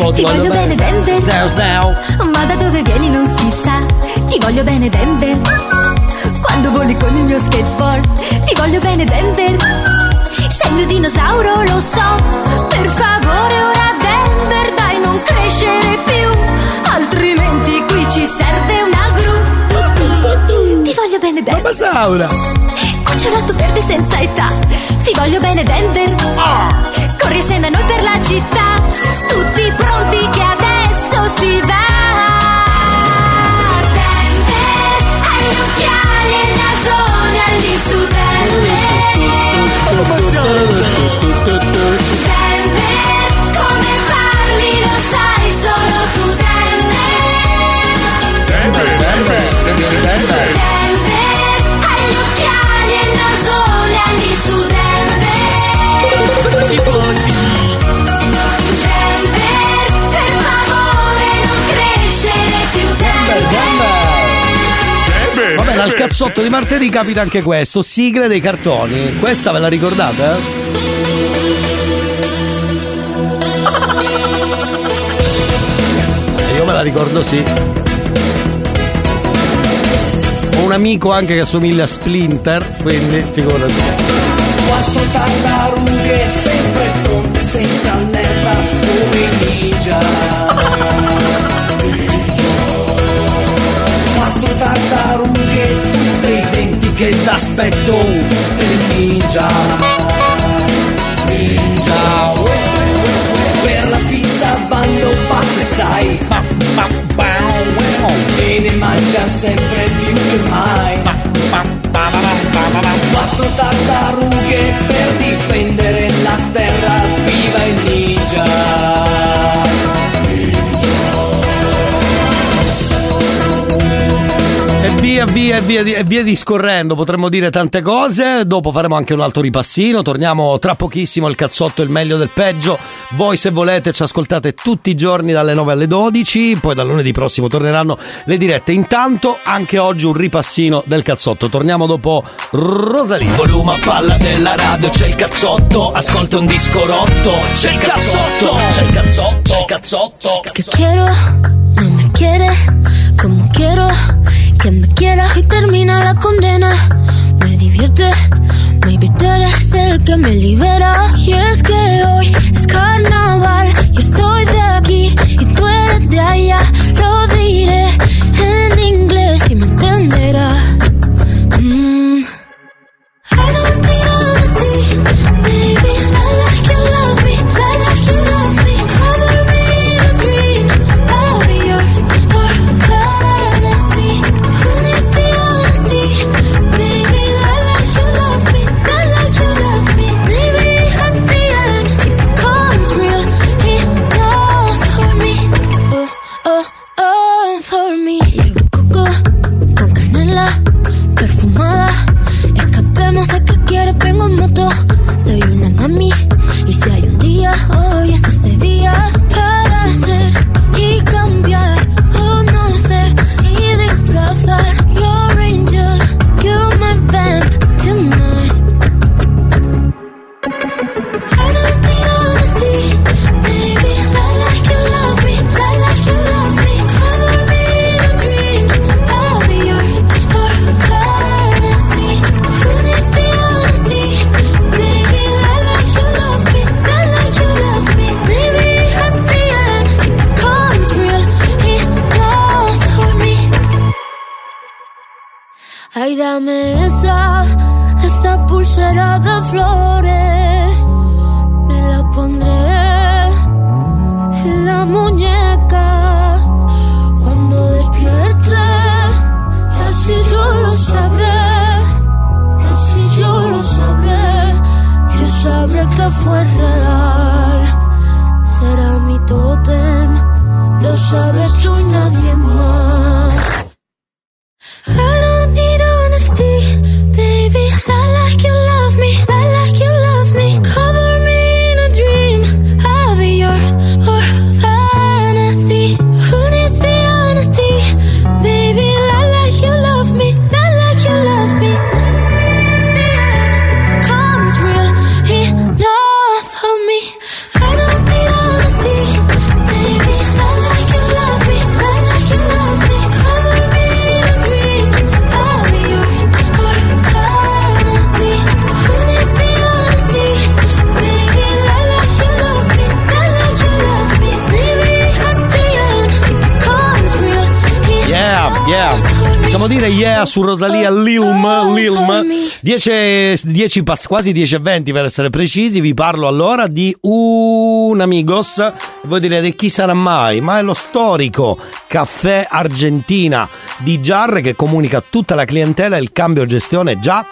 Bravo,
Ti voglio bene Denver
Sneo, sneo.
Ma da dove vieni non si sa. Ti voglio bene Denver Quando voli con il mio skateboard Ti voglio bene Denver Sei il mio dinosauro lo so. Per favore ora Denver Dai non crescere più. Altrimenti qui ci serve una gru. Ti voglio bene Denver
Saura
Cucciolotto verde senza età. Ti voglio bene Denver. Corri insieme a noi per la città Tutti pronti che adesso si va Denver Hai gli occhiali e nasone lì su Denver
cazzotto di martedì capita anche questo, sigle dei cartoni. Questa ve la ricordate? eh? Io me la ricordo sì. Ho un amico anche che assomiglia a Splinter, quindi figurati.
Quattro tartarughe sempre tonte, sempre all'erba come ninja. Identiche d'aspetto del ninja. Ninja. Per la pizza vanno pazze, sai. E ne mangia sempre più che mai. Quattro tartarughe per difendere la terra, viva il ninja!
Via via via, via discorrendo, potremmo dire tante cose. Dopo faremo anche un altro ripassino. Torniamo tra pochissimo al cazzotto, il meglio del peggio. Voi, se volete, ci ascoltate tutti i giorni dalle 9 alle 12. Poi dal lunedì prossimo torneranno le dirette. Intanto, anche oggi un ripassino del cazzotto. Torniamo dopo Rosalina.
Volume a palla della radio, c'è il cazzotto, ascolta un disco rotto, c'è il cazzotto, c'è il cazzotto, c'è il cazzotto.
Que quiero, no me quiere como quiero que me quiera y termina la condena. Me divierte, maybe tú eres el que me libera. Y es que hoy es carnaval, yo soy de aquí y tú eres de allá. Lo diré en inglés y me entenderás. Escapemos a que quieres, vengo en moto. Soy una mami. Y si hay un día, hoy es ese día. Para ser y cambiar. Ay, dame esa, esa pulsera de flores. Me la pondré en la muñeca. Cuando despierte, así yo lo sabré. Así yo lo sabré. Yo sabré que fue real.
Será mi tótem, lo sabré Andrea su Rosalia Lilm, Lilm. 10, 10 pass- quasi 10 e 20 per essere precisi. Vi parlo allora di un amigos. Voi direte chi sarà mai? Ma è lo storico caffè Argentina di Jar che comunica a tutta la clientela il cambio gestione già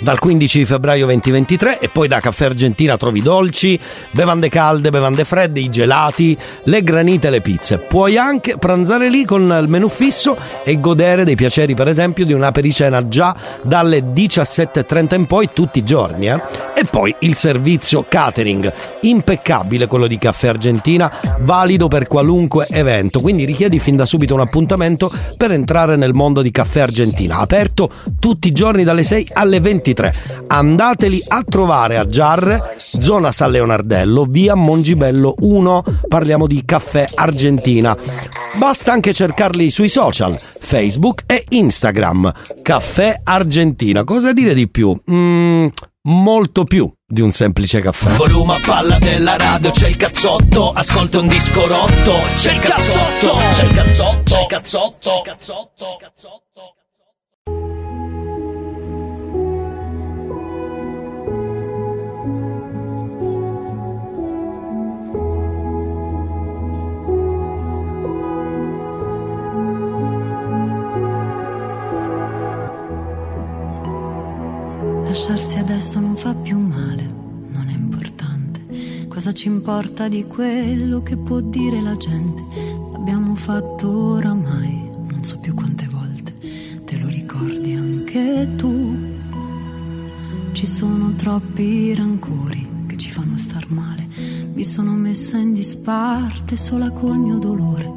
dal 15 febbraio 2023 e poi da Caffè Argentina trovi dolci, bevande calde, bevande fredde, i gelati, le granite e le pizze. Puoi anche pranzare lì con il menù fisso e godere dei piaceri per esempio di una pericena già dalle 17.30 in poi tutti i giorni. eh. E poi il servizio catering, impeccabile quello di Caffè Argentina, valido per qualunque evento, quindi richiedi fin da subito un appuntamento per entrare nel mondo di Caffè Argentina, aperto tutti i giorni dalle 6 alle 23. Andateli a trovare a Giarre, zona San Leonardello, via Mongibello 1, parliamo di Caffè Argentina. Basta anche cercarli sui social, Facebook e Instagram. Caffè Argentina. Cosa dire di più? Mm, molto più di un semplice caffè.
Volume a palla della radio, c'è il cazzotto, ascolta un disco rotto, c'è il cazzotto, c'è il cazzotto, c'è il cazzotto, c'è il cazzotto, cazzotto.
Lasciarsi adesso non fa più male, non è importante. Cosa ci importa di quello che può dire la gente? L'abbiamo fatto oramai, non so più quante volte. Te lo ricordi anche tu? Ci sono troppi rancori che ci fanno star male. Mi sono messa in disparte sola col mio dolore.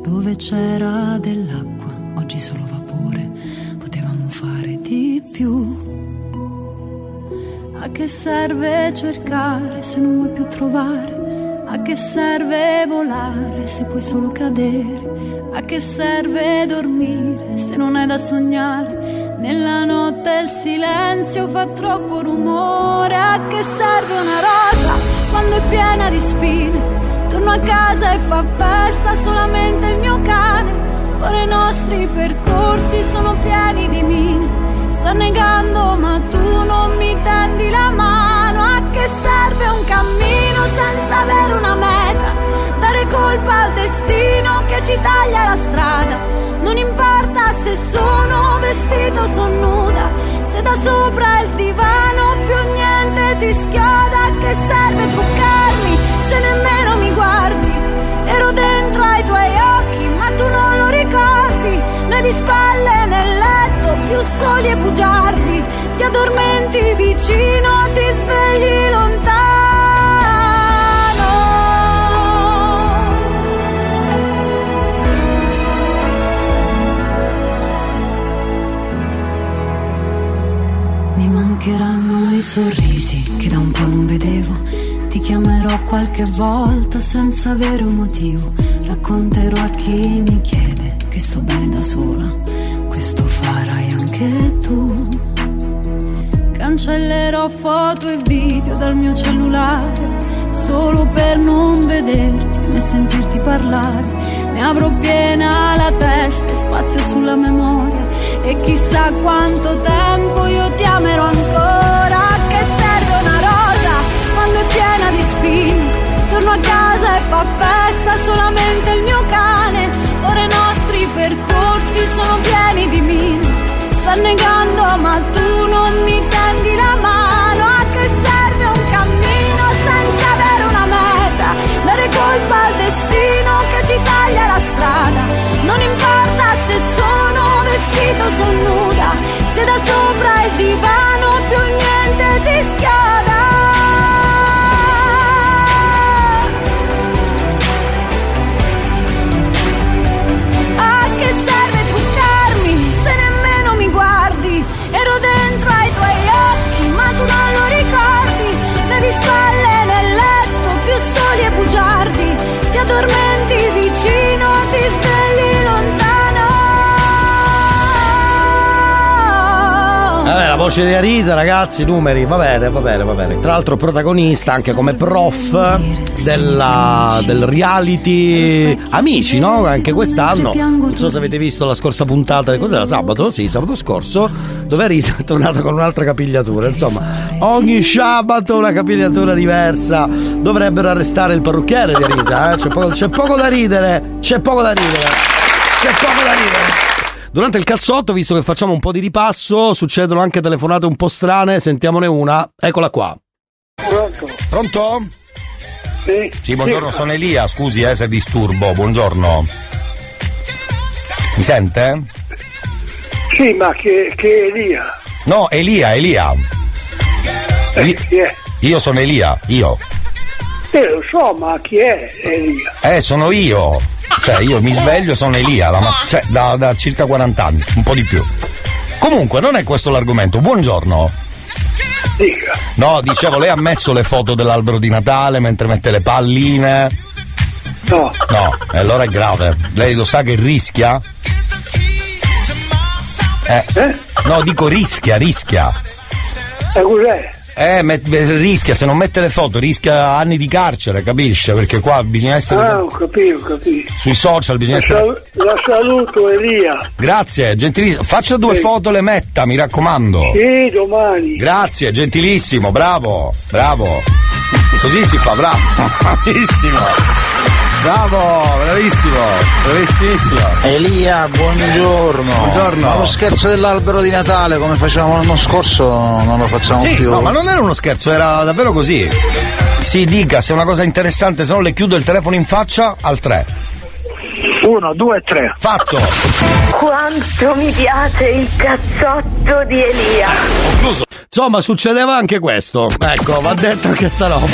Dove c'era dell'acqua, oggi solo vapore. Potevamo fare di più. A che serve cercare se non vuoi più trovare? A che serve volare se puoi solo cadere? A che serve dormire se non è da sognare? Nella notte il silenzio fa troppo rumore. A che serve una rosa quando è piena di spine? Torno a casa e fa festa solamente il mio cane. Ora i nostri percorsi sono pieni di mine. Sto negando ma tu non mi tendi la mano. A che serve un cammino senza avere una meta? Dare colpa al destino che ci taglia la strada. Non importa se sono vestito o son nuda. Se da sopra il divano più niente ti schioda A che serve truccarmi se nemmeno mi guardi? Ero dentro ai tuoi occhi ma tu non lo ricordi. Noi di spalle più soli e bugiardi Ti addormenti vicino, ti svegli lontano Mi mancheranno i sorrisi che da un po' non vedevo. Ti chiamerò qualche volta senza avere un motivo. Racconterò a chi mi chiede che sto bene da sola. Questo farai anche tu. Cancellerò foto e video dal mio cellulare solo per non vederti né sentirti parlare. Ne avrò piena la testa e spazio sulla memoria. E chissà quanto tempo io ti amerò ancora. Che serve una rosa quando è piena di spine. Torno a casa e fa festa solamente il mio cane. Ora i nostri percorsi sono pieni di mine. Sta negando ma tu non mi tendi la mano. A che serve un cammino senza avere una meta? Dare colpa al destino che ci taglia la strada. Non importa se sono vestito o sono nuda. Se da sopra il divano più niente ti schioda.
Voce di Arisa, ragazzi, numeri, va bene, va bene, va bene. Tra l'altro protagonista anche come prof della, del reality Amici, no? Anche quest'anno. Non so se avete visto la scorsa puntata, cos'era sabato? Sì, sabato scorso, dove Arisa è tornata con un'altra capigliatura. Insomma, ogni sabato una capigliatura diversa. Dovrebbero arrestare il parrucchiere di Arisa, eh? C'è poco, c'è poco da ridere, c'è poco da ridere. C'è poco da ridere. Durante il cazzotto, visto che facciamo un po' di ripasso, succedono anche telefonate un po' strane, sentiamone una. Eccola qua.
Pronto?
Pronto?
Sì.
Sì, buongiorno, sono Elia, scusi eh, se disturbo, buongiorno. Mi sente?
Sì, ma che, che Elia?
No, Elia, Elia. Eli-
Chi è?
Io sono Elia, io.
Eh, lo so, ma chi è Elia?
Eh, sono io. Cioè, io mi sveglio, sono Elia, la mat- cioè, da, da circa 40 anni, un po' di più. Comunque, non è questo l'argomento. Buongiorno.
Dica.
No, dicevo, lei ha messo le foto dell'albero di Natale mentre mette le palline?
No.
No, e allora è grave. Lei lo sa che rischia? Eh? No, dico rischia, rischia.
E cos'è?
Eh, met- beh, rischia, se non mette le foto, rischia anni di carcere, capisce? Perché qua bisogna essere.
Ah, ho capito, ho capito.
Sui social bisogna
La,
essere.
sal- la saluto Elia.
Grazie, gentilissimo. Faccia due foto, le metta, mi raccomando.
Sì, domani.
Grazie, gentilissimo, bravo, bravo. Così si fa, bravo. Bravissimo. Bravo, bravissimo, bravissimo.
Elia, buongiorno.
Buongiorno.
Ma lo scherzo dell'albero di Natale come facevamo l'anno scorso non lo facciamo
Sì,
più.
no, ma non era uno scherzo, era davvero così. Si dica se è una cosa interessante, se no le chiudo il telefono in faccia al 3.
Uno, due, tre.
Fatto.
Quanto mi piace il cazzotto di Elia.
Concluso. Insomma, succedeva anche questo. Ecco, va detto anche sta roba.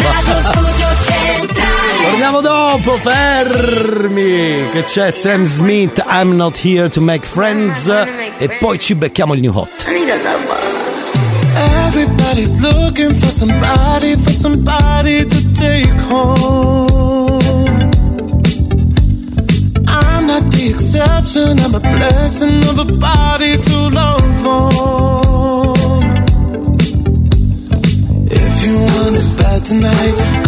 Torniamo dopo, fermi! Che c'è Sam Smith, I'm not here to make friends. E poi ci becchiamo il new hot.
Everybody's looking for somebody, for somebody to take home. I'm not the exception, I'm a blessing of a body to love on. If you want it bad tonight,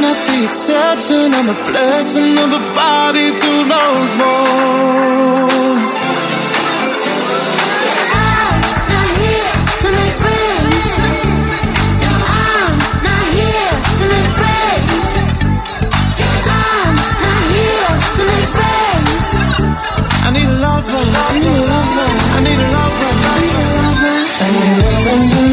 not the exception, I'm the blessing of a body to love for. I'm not here to make friends. I'm not here to make friends. I'm not here to make friends. I need a lover. I need a lover. I need a lover. I need a lover.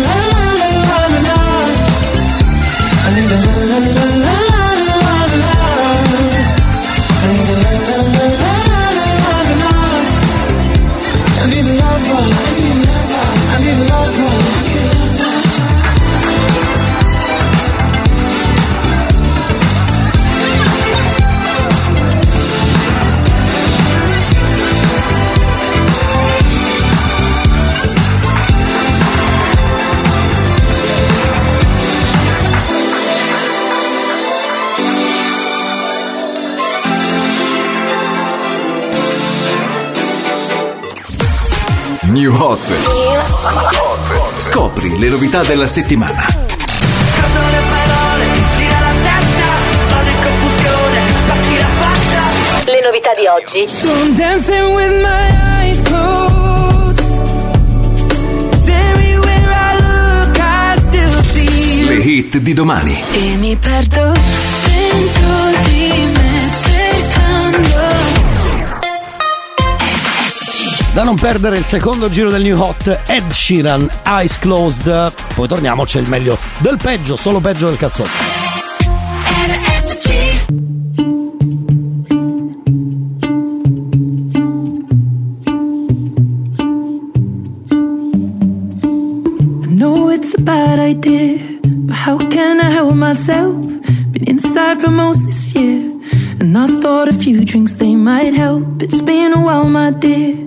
New Hot. Scopri le novità della settimana.
Le
novità di oggi.
Le hit di domani.
E mi perdo dentro di me
Da non perdere il secondo giro del New Hot, Ed Sheeran, Eyes Closed. Poi torniamo, c'è il meglio del peggio, solo peggio del cazzotto.
Bad idea, but how can I help myself? Been inside for most this year, and I thought a few drinks they might help. It's been a while, my dear,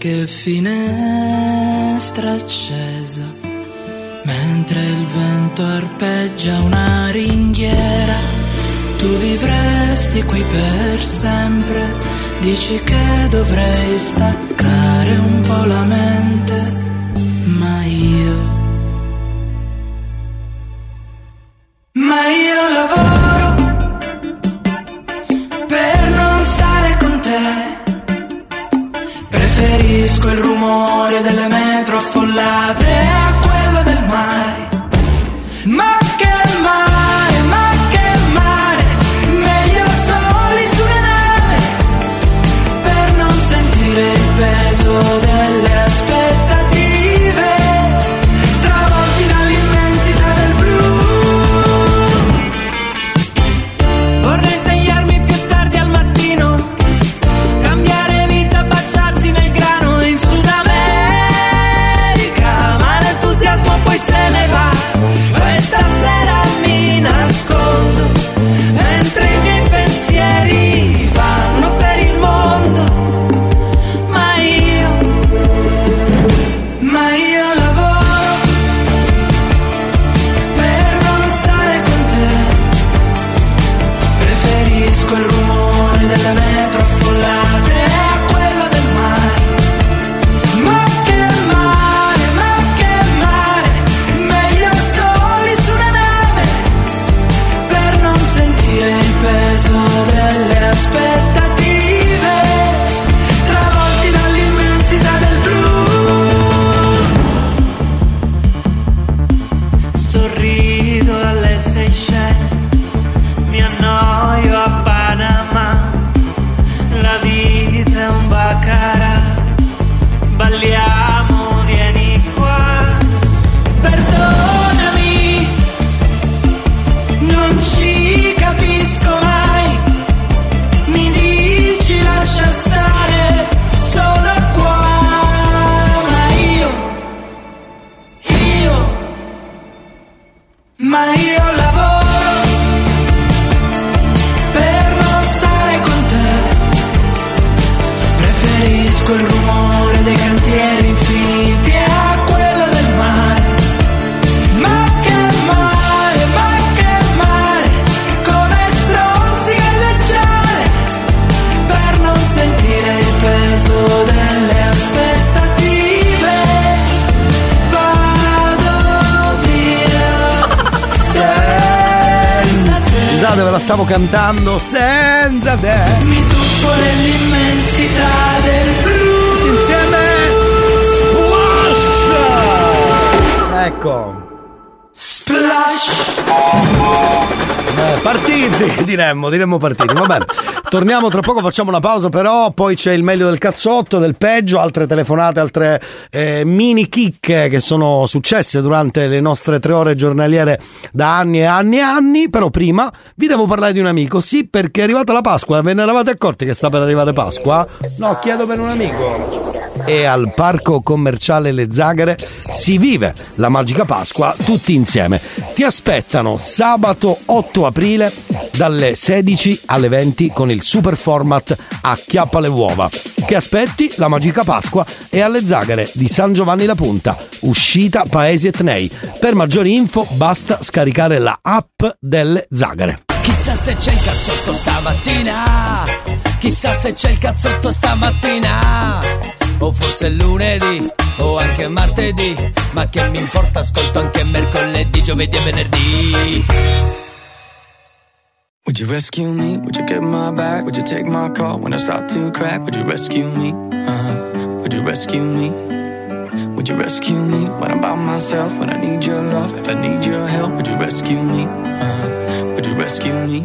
qualche finestra accesa, mentre il vento arpeggia una ringhiera, tu vivresti qui per sempre, dici che dovrei staccare un po' la mente,
Oh. Diremmo, partiti. Va bene. Torniamo tra poco, facciamo una pausa, però poi c'è il meglio del cazzotto, del peggio, altre telefonate, altre eh, mini chicche che sono successe durante le nostre tre ore giornaliere da anni e anni e anni. Però prima vi devo parlare di un amico. Sì, perché è arrivata la Pasqua. Ve ne eravate accorti che sta per arrivare Pasqua? No, chiedo per un amico. E al parco commerciale Le Zagare si vive la magica Pasqua tutti insieme. Ti aspettano sabato 8 aprile dalle 16 alle 20 con il super format Acchiappa le uova. Che aspetti? La magica Pasqua è alle Zagare di San Giovanni la Punta, uscita Paesi Etnei. Per maggiori info basta scaricare la app delle Zagare.
Chissà se c'è il cazzotto stamattina. Chissà se c'è il cazzotto stamattina. O forse lunedì, o anche martedì. Ma che mi importa, ascolto anche mercoledì, giovedì e venerdì.
Would you rescue me? Would you get my back? Would you take my call when I start to crack? Would you rescue me? Uh-huh. Would you rescue me? Would you rescue me when I'm by myself? When I need your love? If I need your help, would you rescue me? Uh-huh. Would you rescue me?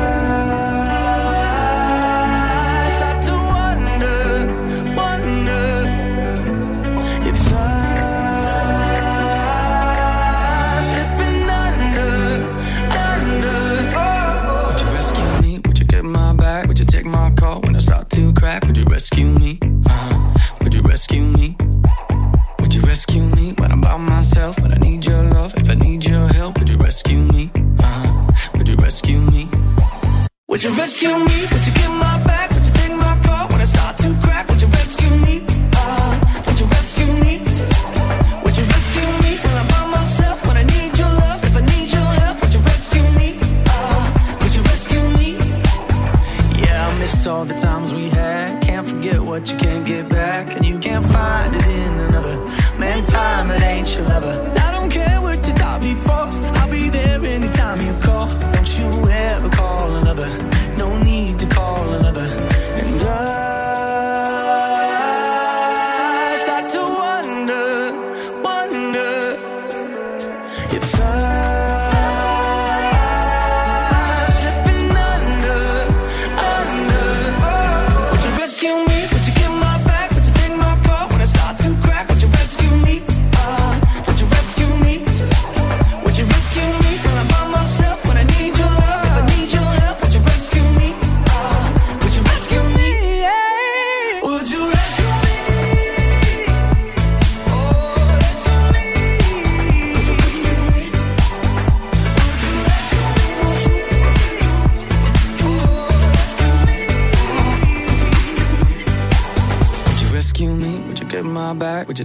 start? Would you rescue me? Uh-huh. Would you rescue me? Would you rescue me when I'm by myself? When I need your love? If I need your help, would you rescue me? Uh-huh. Would you rescue me? Would you rescue me? Would you get my back? What you can't get back. And you can't find it in another. Man, time, it ain't your lover.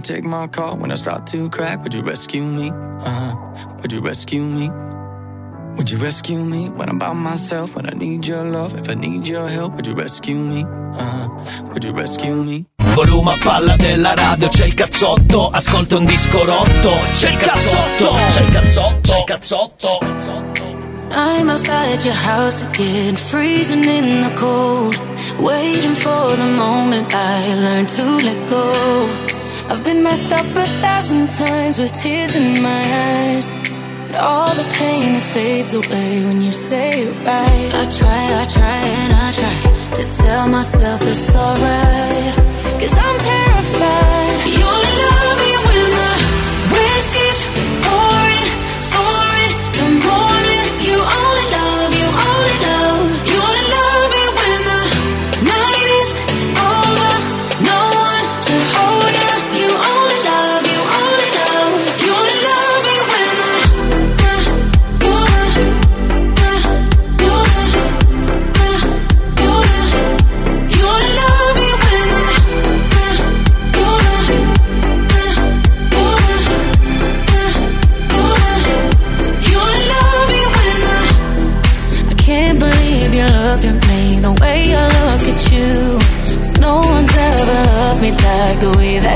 Take my call when I start to crack? Would you rescue me? Uh-huh. Would you rescue me? Would you rescue me when I'm by myself? When I need your love? If I need your help, would you rescue me? Uh-huh. Would you rescue me?
volume a palla della radio, c'è il cazzotto, ascolta un disco rotto, c'è il cazzotto, c'è il cazzotto, c'è il cazzotto.
I'm outside your house again, freezing in the cold. Waiting for the moment I learn to let go. I've been messed up a thousand times with tears in my eyes. But all the pain it fades away when you say it right. I try, I try, and I try to tell myself it's alright. Cause I'm terrified.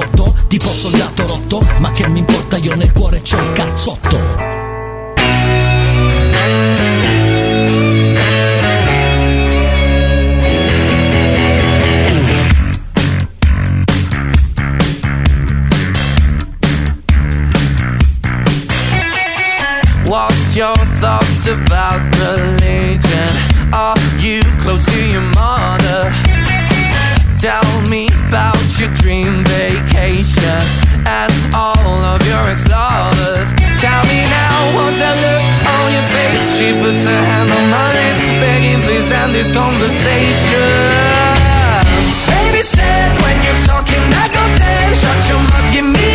botto, tipo soldato rotto Ma che mi importa, io nel cuore c'ho il cazzotto
What's your thoughts about religion? Are you close to your mother? Tell me about your dream vacation and all of your ex-lovers. Tell me now, what's that look on your face? She puts her hand on my lips, begging please end this conversation. Baby said when you're talking, I go dead. Shut your mouth, give me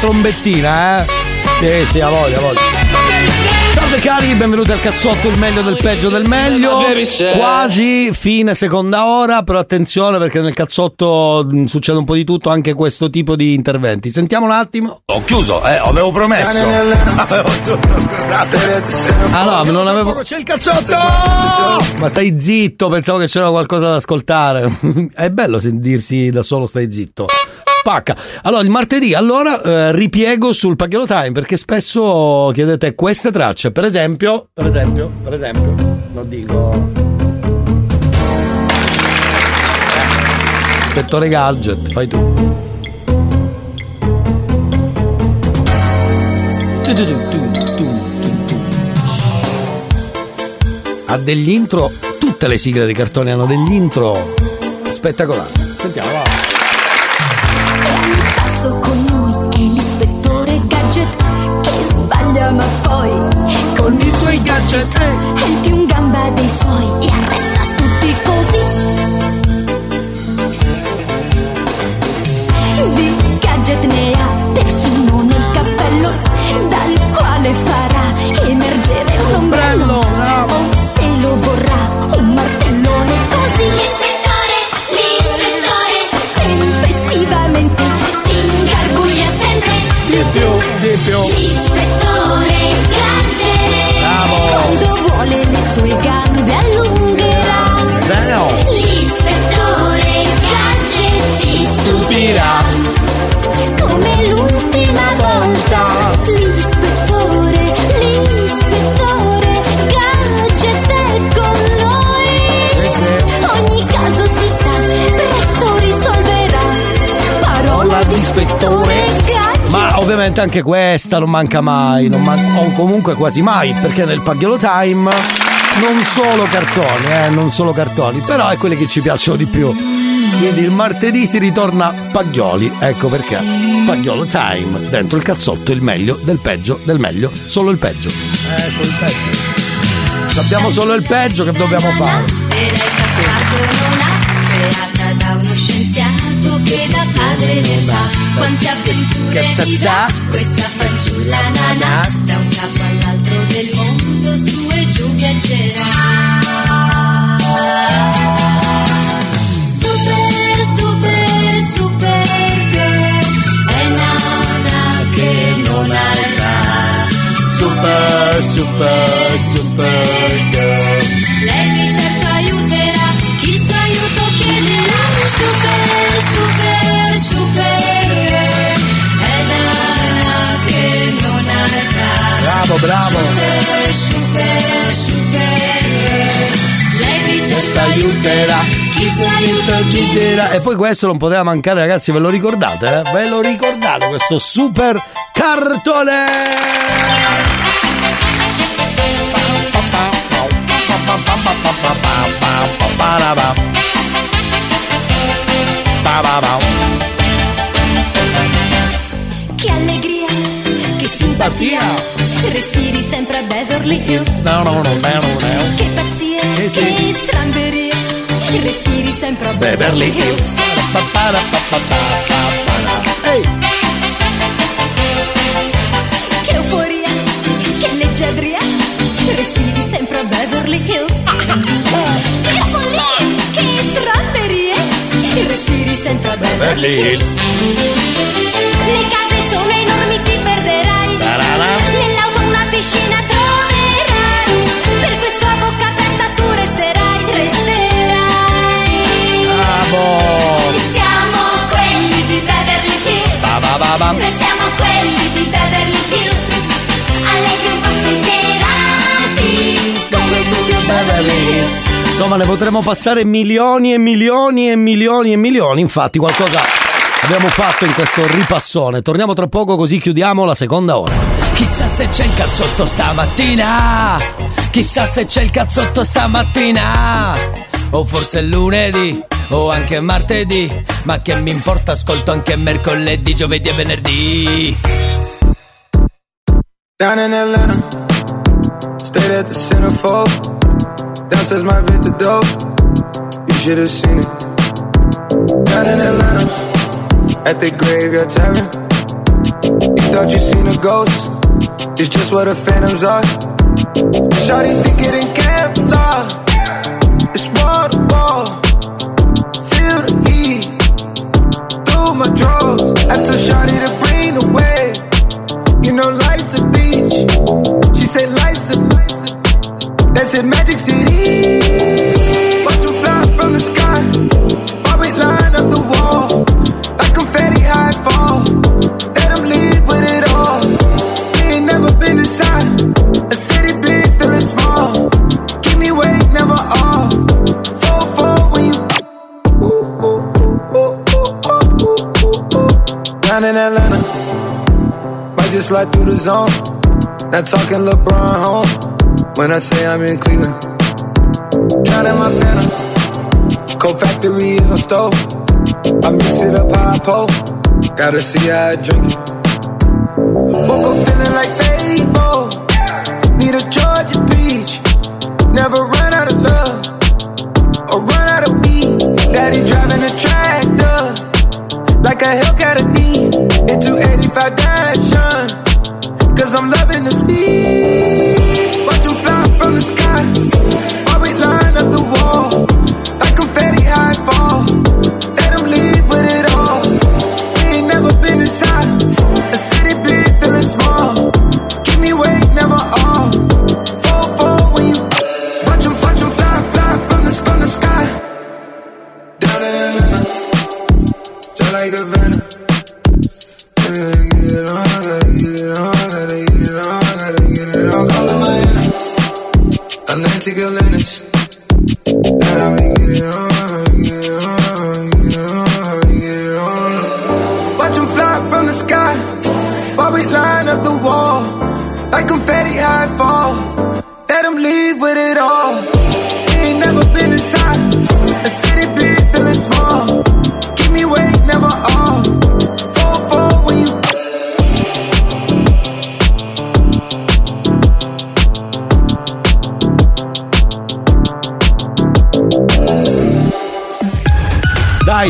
trombettina, eh? Sì, sì, a voglia, a voglia. Salve cari, benvenuti al cazzotto, il meglio del peggio del meglio. Quasi fine seconda ora, però attenzione perché nel cazzotto mh, succede un po' di tutto, anche questo tipo di interventi. Sentiamo un attimo.
Ho chiuso, eh, avevo promesso.
Ah no, non avevo. C'è il cazzotto! Ma stai zitto, pensavo che c'era qualcosa da ascoltare. È bello sentirsi da solo, stai zitto. Spacca. Allora, il martedì, allora eh, ripiego sul Paghiolo Time perché spesso chiedete queste tracce. Per esempio, per esempio, per esempio, non dico. Ispettore Gadget, fai tu. Ha degli intro, tutte le sigle dei cartoni hanno degli intro spettacolari. Sentiamo, va.
Che sbaglia ma poi con i suoi gadget è più in gamba dei suoi e arresta tutti così. Di gadget ne
ovviamente anche questa non manca mai, non man- o comunque quasi mai, perché nel Paghiolo Time non solo cartoni, eh, non solo cartoni, però è quelli che ci piacciono di più. Quindi il martedì si ritorna Paglioli, ecco perché. Pagliolo Time, dentro il cazzotto il meglio del peggio del meglio, solo il peggio. Eh, solo il peggio. Sappiamo solo il peggio che dobbiamo fare.
Che da padre ne fa. Quante avventure dà questa fanciulla nana? Da un capo all'altro del mondo su e giù viaggerà. Super super super girl è nana che non ha età
Super, super, super girl.
lei di certo aiuterà chi il suo aiuto chiederà. Super, super, super. È Nana che non ha età.
Bravo, bravo.
Super, super, super. Lei di certo aiuterà.
E poi questo non poteva mancare, ragazzi, ve lo ricordate? Eh? Ve lo ricordate questo super cartone?
Che allegria, che simpatia. Respiri sempre a Beverly Hills. Che pazzia,
Sì, sì.
che stramberia. Respiri sempre a
Beverly Hills. Ehi.
Che euforia, che leggiadria. Respiri sempre a Beverly Hills. Sempre a Beverly Hills. Le case sono enormi, ti perderai. Nell'auto una piscina troverai. Per questo a bocca aperta tu resterai, resterai.
Bravo.
Siamo quelli di Beverly Hills.
Ba ba ba ba.
Noi siamo quelli di Beverly Hills. Allegri un po' spensierati. Come tutti a Beverly Hills.
Insomma, ne potremmo passare milioni e milioni e milioni e milioni. Infatti, qualcosa abbiamo fatto in questo ripassone. Torniamo tra poco, così chiudiamo la seconda ora.
Chissà se c'è il cazzotto stamattina. Chissà se c'è il cazzotto stamattina. O forse è lunedì. O anche martedì. Ma che mi importa, ascolto anche mercoledì, giovedì e venerdì.
Down in Atlanta, stayed at the centerfold. Downstairs my vintage dope, you should have seen it. Down in Atlanta, at the graveyard tavern, You thought you seen a ghost. It's just what the phantoms are. Shawty think it ain't Kevlar. It's wall to wall. Feel the heat through my drawers. I told Shawty to bring the wave. You know life's a beach. She said life's a That's it, Magic City. Watch them fly from the sky. While we line up the wall. Like confetti high falls. Let them leave with it all. We ain't never been inside. A city big, feeling small. Keep me awake, never off. Fall, fall when you. Down in Atlanta. Might just slide through the zone. Not talking LeBron home. When I say I'm in Cleveland. Drowning my phantom. Cold factory is my stove. I mix it up I pour. Gotta see how I drink it. Woke up feeling like Fable. Need a Georgia peach. Never run out of love. Or run out of weed. Daddy driving a tractor. Like a Hellcat a D. Into 85 Dashin. blue sky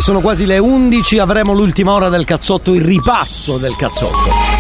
Dai, sono quasi le 11, avremo l'ultima ora del cazzotto, il ripasso del cazzotto.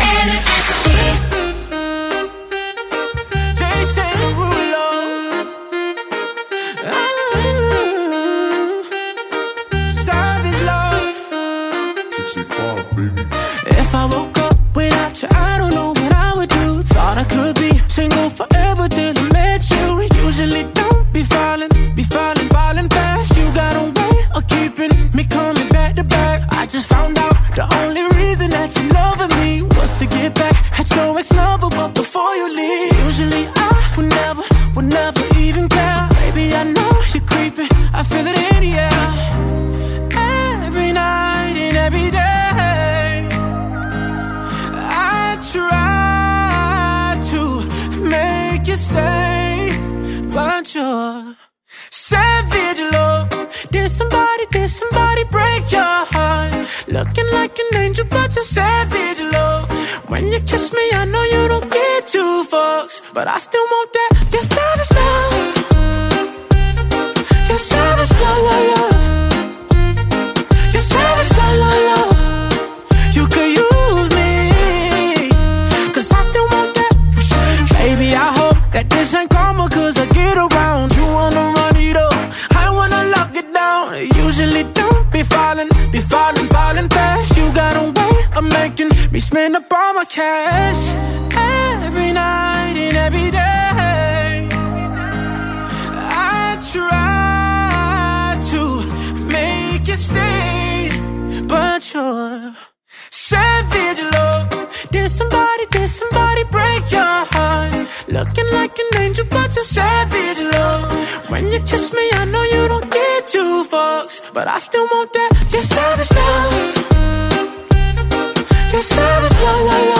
Somebody, did somebody break your heart? Looking like an angel, but you're savage love. When you kiss me, I know you don't get two fucks, but I still want that. You're savage love. You're savage love, love, love. Spend up all my cash. Every night and every day. I try to make you stay, but you're savage love. Did somebody, did somebody break your heart? Looking like an angel, but you're savage love. When you kiss me, I know you don't get two fucks, but I still want that. You're savage love. You're savage love, love, love.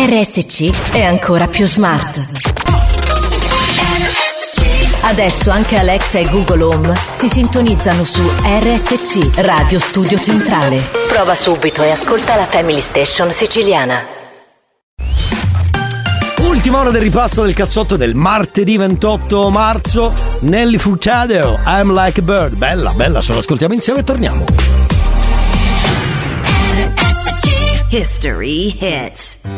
RSC è ancora più smart. Adesso anche Alexa e Google Home si sintonizzano su RSC Radio Studio Centrale. Prova subito e ascolta la Family Station siciliana.
Ultima ora del ripasso del cazzotto del martedì 28 marzo. Nelly Furtado, I'm Like a Bird. Bella, bella, ce l'ascoltiamo insieme e torniamo.
RSC History Hits.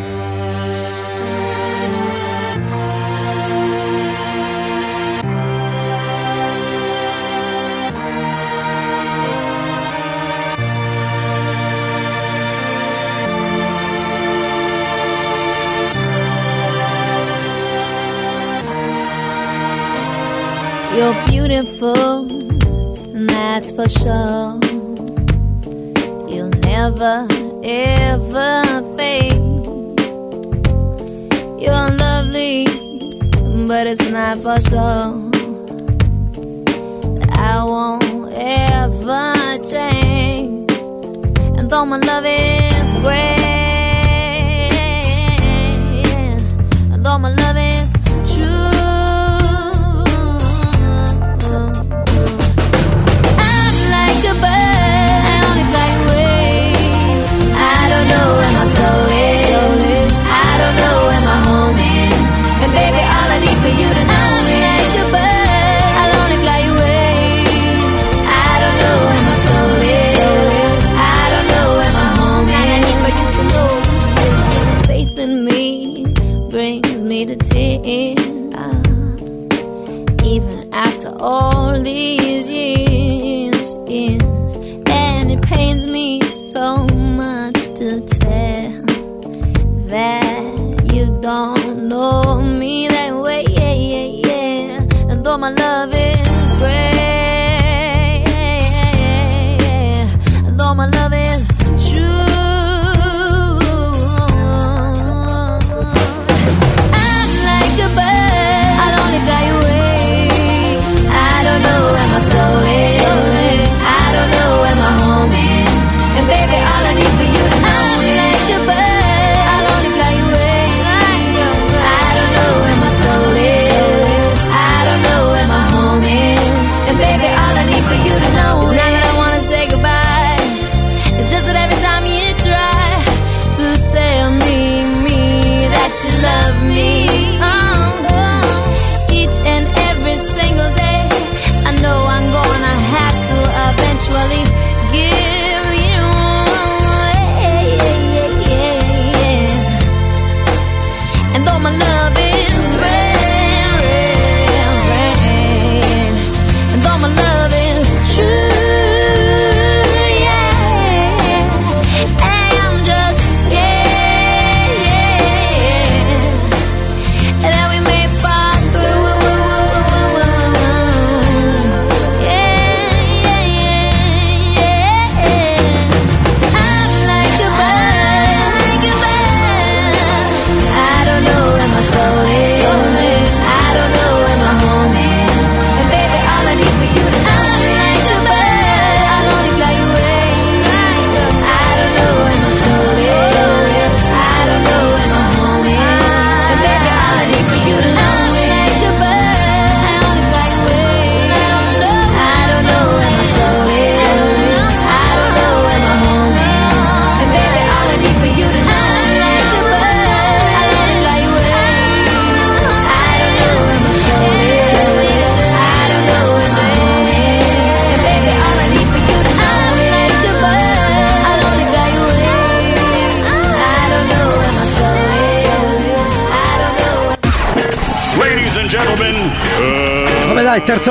You're beautiful, that's for sure. You'll never, ever fade. You're lovely, but it's not for sure. I won't ever change. And though my love is great, and though my love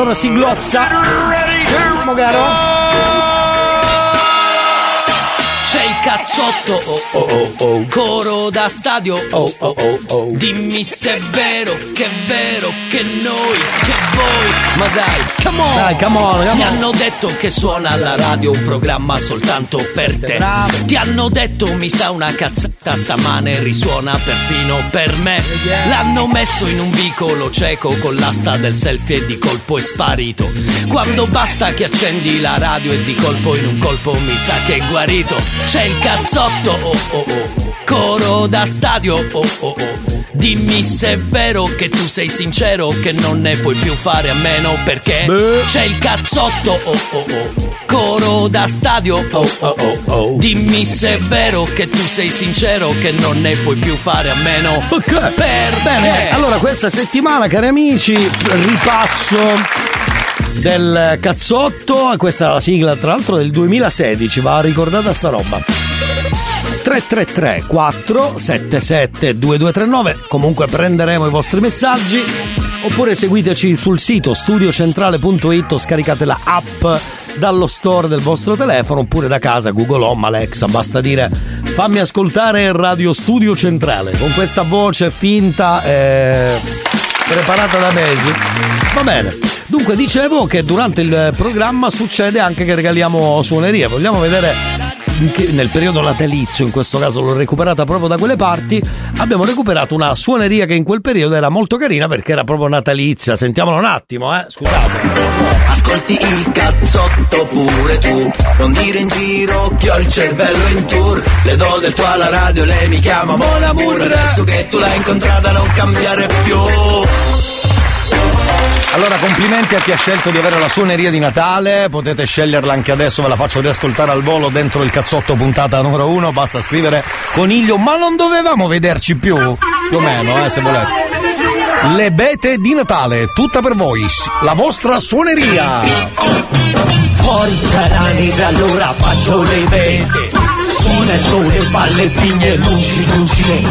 buona siglozza. Mogaro?
C'è il cazzotto, oh oh oh oh, coro da stadio, oh oh oh oh, dimmi se è Dai, come on,
come on. Mi
hanno detto che suona alla radio un programma soltanto per te.
Bravo.
Ti hanno detto mi sa una cazzata stamane risuona perfino per me. L'hanno messo in un vicolo cieco con l'asta del selfie e di colpo è sparito. Quando basta che accendi la radio e di colpo in un colpo mi sa che è guarito. C'è il cazzotto, oh oh oh, oh. coro da stadio, oh oh oh, oh. Dimmi se è vero che tu sei sincero, che non ne puoi più fare a meno perché c'è il cazzotto, oh oh oh. Coro da stadio, oh oh oh oh. Dimmi se è vero che tu sei sincero, che non ne puoi più fare a meno.
Ok.
Perché?
Bene, allora questa settimana, cari amici, ripasso del cazzotto. Questa è la sigla, tra l'altro, del 2016. Va ricordata sta roba. 333 477 2239 comunque prenderemo i vostri messaggi. Oppure seguiteci sul sito studiocentrale.it o scaricate la app dallo store del vostro telefono oppure da casa Google Home, Alexa. Basta dire fammi ascoltare Radio Studio Centrale con questa voce finta eh, preparata da mesi. Va bene. Dunque dicevo che durante il programma succede anche che regaliamo suonerie. Vogliamo vedere nel periodo natalizio, in questo caso l'ho recuperata proprio da quelle parti, abbiamo recuperato una suoneria che in quel periodo era molto carina perché era proprio natalizia. Sentiamola un attimo, eh. Scusate.
Ascolti il cazzotto pure tu Non dire in giro che ho il cervello in tour Le do del tuo alla radio, lei mi chiama Mon Amour Adesso che tu l'hai incontrata non cambiare più
Allora, complimenti a chi ha scelto di avere la suoneria di Natale. Potete sceglierla anche adesso, ve la faccio riascoltare al volo dentro il cazzotto puntata numero uno. Basta scrivere coniglio, ma non dovevamo vederci più? Più o meno, eh, se volete. Le bete di Natale, tutta per voi, la vostra suoneria.
Fuori c'è la neve, allora faccio le vete. Suonettone, ballettini e luci, luci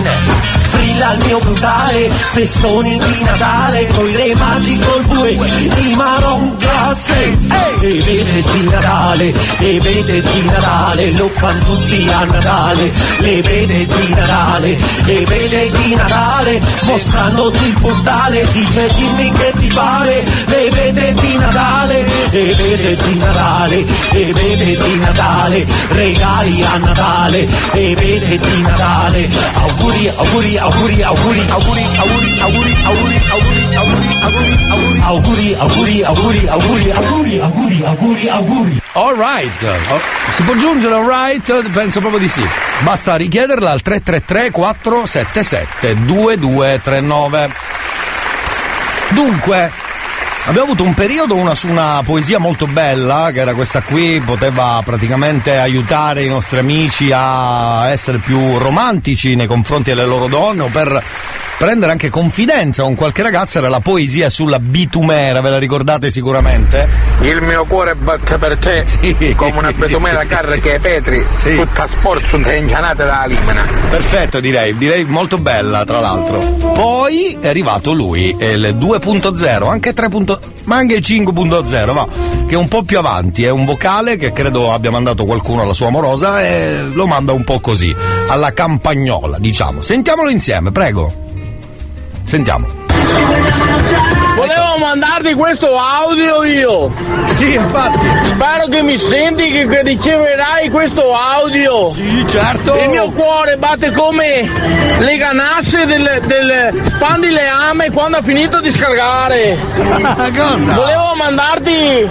Brilla il mio brutale, festoni di Natale, coi re magi col bue, di marron glacé. E vede di Natale, e vede di Natale, lo fanno tutti a Natale. Le vede di Natale, e vede di Natale, mostrandoti il portale, dice dimmi che ti pare. Le vede di Natale, e vede di Natale, e vede di Natale, regali a Natale, e vede di Natale. Auguri, auguri, auguri, auguri, auguri, auguri, auguri, auguri, auguri, auguri, auguri, auguri, auguri, auguri, auguri, auguri, auguri, auguri, auguri.
Alright, Oh, si può giungere alright? Penso proprio di sì. Basta richiederla al 333 477 2239. Dunque, abbiamo avuto un periodo una, su una poesia molto bella, che era questa qui, poteva praticamente aiutare i nostri amici a essere più romantici nei confronti delle loro donne o per prendere anche confidenza con qualche ragazza, era la poesia sulla bitumera, ve la ricordate sicuramente?
Il mio cuore batte per te come una betumera carica ai petri, tutta sporza e inghianata da limena.
Perfetto, direi, direi molto bella, tra l'altro. Poi è arrivato lui, è il 2.0, anche 3. ma anche il 5.0, ma che è un po' più avanti, è un vocale che credo abbia mandato qualcuno alla sua amorosa e lo manda un po' così, alla campagnola, diciamo. Sentiamolo insieme, prego. Sentiamo.
Mandarti questo audio io.
Sì, infatti.
Spero che mi senti che, che riceverai questo audio.
Sì, certo.
Il mio cuore batte come le ganasce del, del spandileame quando ha finito di scaricare.
Cosa?
Volevo mandarti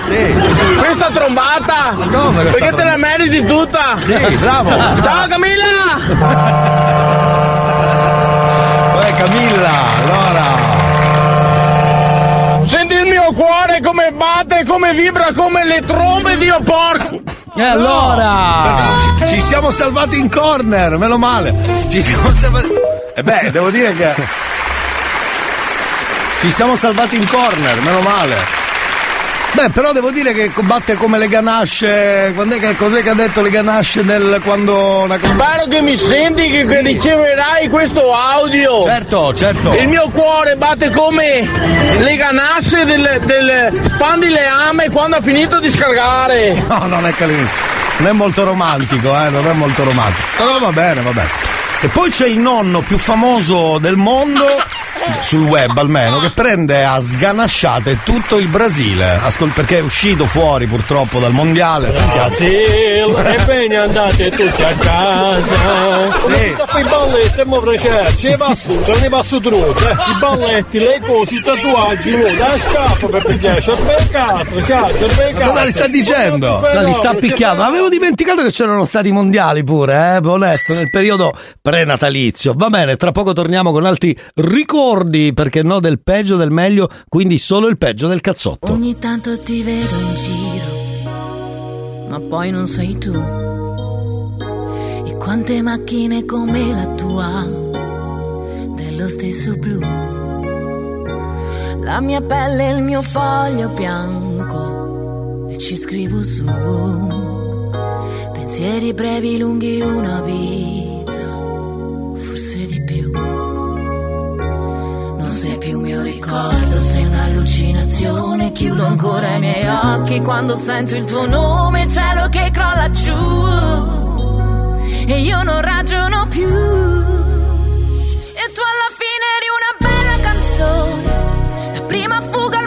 questa trombata.
questa
perché te la meriti tutta.
Sì, bravo.
Ciao Camilla!
Camilla, allora.
Mio cuore come batte, come vibra, come le trombe, Dio porco!
E allora? Ci, ci siamo salvati in corner, meno male. Ci siamo salvati. E beh, devo dire che. Ci siamo salvati in corner, meno male. Beh, però devo dire che batte come le ganasce. Quando che, cos'è che ha detto le ganasce del quando una cosa.
Spero che mi senti che, che riceverai questo audio.
Certo, certo.
Il mio cuore batte come le ganasce del, del spandileame quando ha finito di scaricare.
No, non è carino. Non è molto romantico, eh, non è molto romantico. Però va bene, va bene. E poi c'è il nonno più famoso del mondo, sul web almeno, che prende a sganasciate tutto il Brasile. Ascol- perché è uscito fuori purtroppo dal mondiale.
Brasil, ebbene andate tutti a casa.
Sì.
I balletti, mo frecerci, i passi, i passi trucchi, eh. i balletti, le cose, i tatuaggi, no, da scappo per pigliare, c'è il cazzo, c'è il
cosa li sta dicendo? No, li sta picchiando. Avevo dimenticato che c'erano stati i mondiali pure, eh, onesto, nel periodo prenatalizio. Va bene, tra poco torniamo con altri ricordi, perché no, del peggio del meglio, quindi solo il peggio del cazzotto.
Ogni tanto ti vedo in giro, ma poi non sei tu. E quante macchine come la tua, dello stesso blu. La mia pelle è il mio foglio bianco e ci scrivo su. Pensieri brevi, lunghi, una vita, forse di più. Non sei più mio ricordo, sei un'allucinazione. Chiudo ancora i miei occhi quando sento il tuo nome, cielo che crolla giù. E io non ragiono più. E tu alla fine eri una bella canzone. La prima fuga al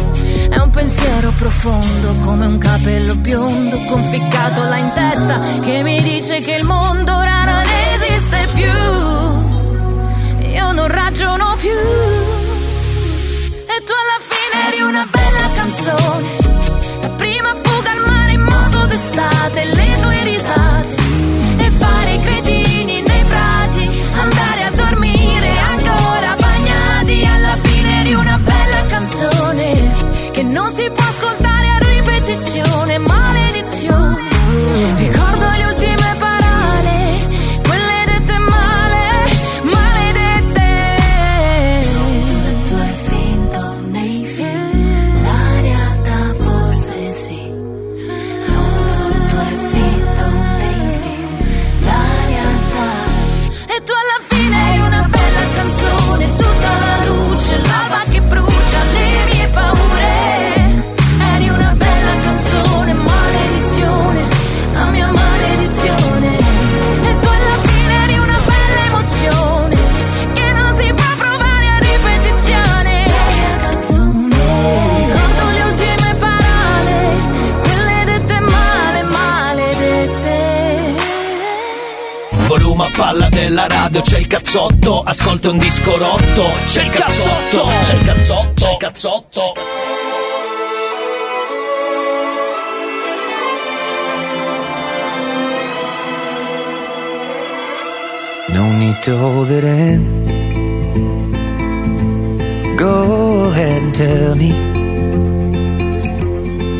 È un pensiero profondo come un capello biondo conficcato là in testa che mi dice che il mondo ora non esiste più. Io non ragiono più. E tu alla fine eri una bella canzone. La prima fuga al mare in modo d'estate, le tue risate.
Radio, c'è il cazzotto, ascolta un disco rotto, c'è il cazzotto, c'è il cazzotto, c'è il cazzotto.
No need to hold it in. Go ahead and tell me.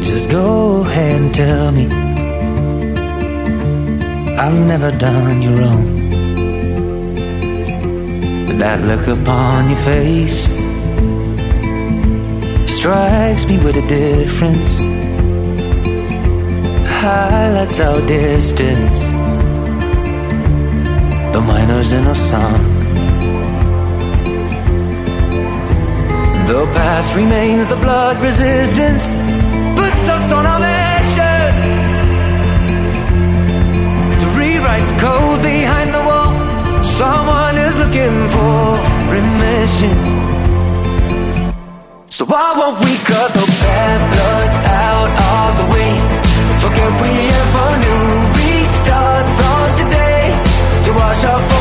Just go ahead and tell me. I've never done you wrong. That look upon your face strikes me with a difference. Highlights our distance the miners in a song. The past remains, the blood resistance puts us on a Someone is looking for remission. So why won't we cut the bad blood out of the way? Forget we ever knew. Restart from today to wash off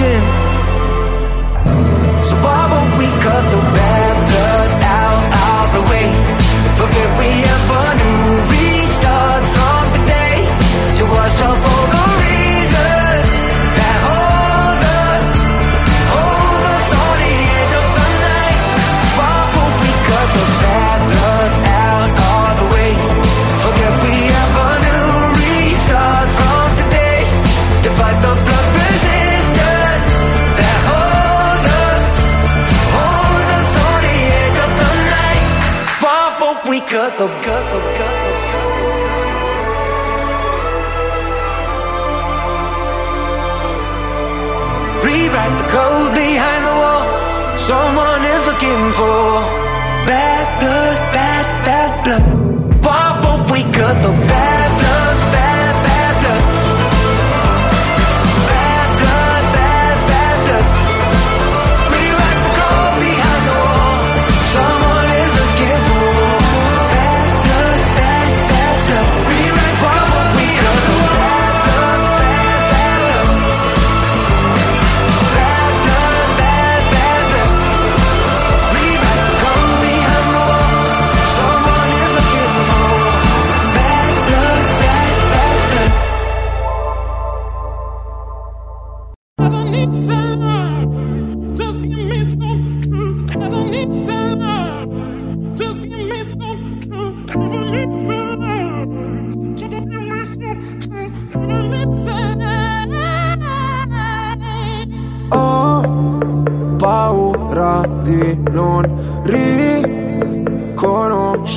remission. So why won't we cut the bad blood out of the way? Forget we code behind the wall. Someone is looking for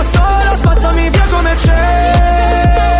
da sola Spazzami via come cenere